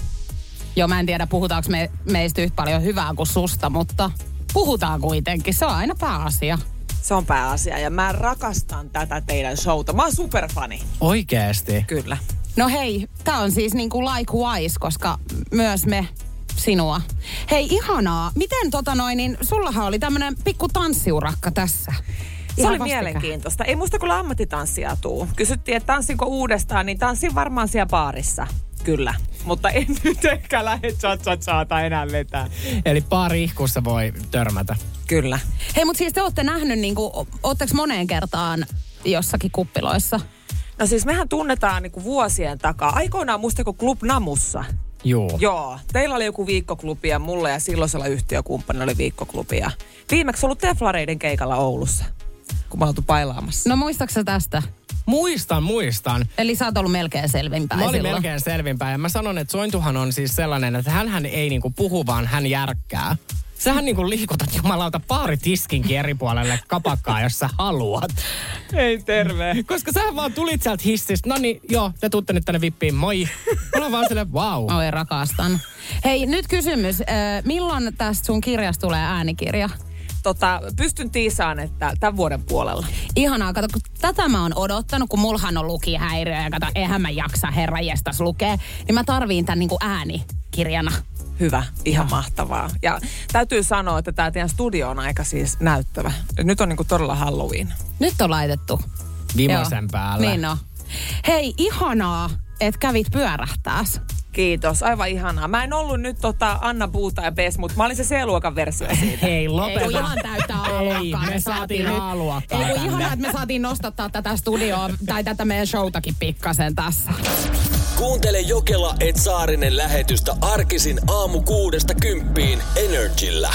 Joo, mä en tiedä puhutaanko me, meistä yhtä paljon hyvää kuin susta, mutta puhutaan kuitenkin. Se on aina pääasia. Se on pääasia ja mä rakastan tätä teidän showta. Mä oon superfani. Oikeesti. Kyllä. No hei, tää on siis niinku likewise, koska myös me sinua. Hei, ihanaa. Miten tota noin, niin sullahan oli tämmönen pikku tanssiurakka tässä. Se Ihan oli vastikään. mielenkiintoista. Ei muista kyllä ammattitanssia tuu. Kysyttiin, että tanssinko uudestaan, niin tanssin varmaan siellä baarissa. Kyllä. Mutta en nyt ehkä lähde cha enää vetää. Eli pari ihkussa voi törmätä. Kyllä. Hei, mutta siis te olette nähnyt, niinku, ootteko moneen kertaan jossakin kuppiloissa? No siis mehän tunnetaan niinku vuosien takaa. Aikoinaan muistako Club Namussa? Juu. Joo. Teillä oli joku viikkoklubi ja mulla ja silloisella yhtiökumppanilla oli viikkoklubi. Ja viimeksi ollut Teflareiden keikalla Oulussa, kun mä oltu pailaamassa. No muistaaksä tästä? Muistan, muistaan. Eli sä oot ollut melkein selvinpäin Mä olin silloin. melkein selvinpäin ja mä sanon, että Sointuhan on siis sellainen, että hän ei niinku puhu, vaan hän järkkää. Sähän niinku liikutat jumalauta paaritiskinkin eri puolelle kapakkaa, jos sä haluat. Ei terve. Koska sä vaan tulit sieltä hissistä. No niin, joo, te tuutte nyt tänne vippiin, moi. Mä olen vaan silleen, wow. Oi, rakastan. Hei, nyt kysymys. Äh, milloin tästä sun kirjasta tulee äänikirja? Tota, pystyn tiisaan, että tämän vuoden puolella. Ihanaa, kato, kun tätä mä oon odottanut, kun mulhan on lukihäiriö ja kato, eihän mä jaksa herra jestas lukee, niin mä tarviin tän niinku äänikirjana. Hyvä, ihan mahtavaa. Ja täytyy sanoa, että tämä teidän studio on aika siis näyttävä. Nyt on niinku todella Halloween. Nyt on laitettu. Vimosen Joo. päällä. Niin on. Hei, ihanaa, että kävit pyörähtääs. Kiitos, aivan ihanaa. Mä en ollut nyt tota Anna Puuta ja Bes, mutta mä olin se C-luokan versio siitä. Ei, lopeta. Ei kun ihan täyttä A-luokkaa. Ei, me saatiin nyt. A-luokkaa Ei kun ihanaa, että me saatiin nostattaa tätä studioa tai tätä meidän showtakin pikkasen tässä. Kuuntele Jokela et Saarinen lähetystä arkisin aamu kuudesta kymppiin Energillä.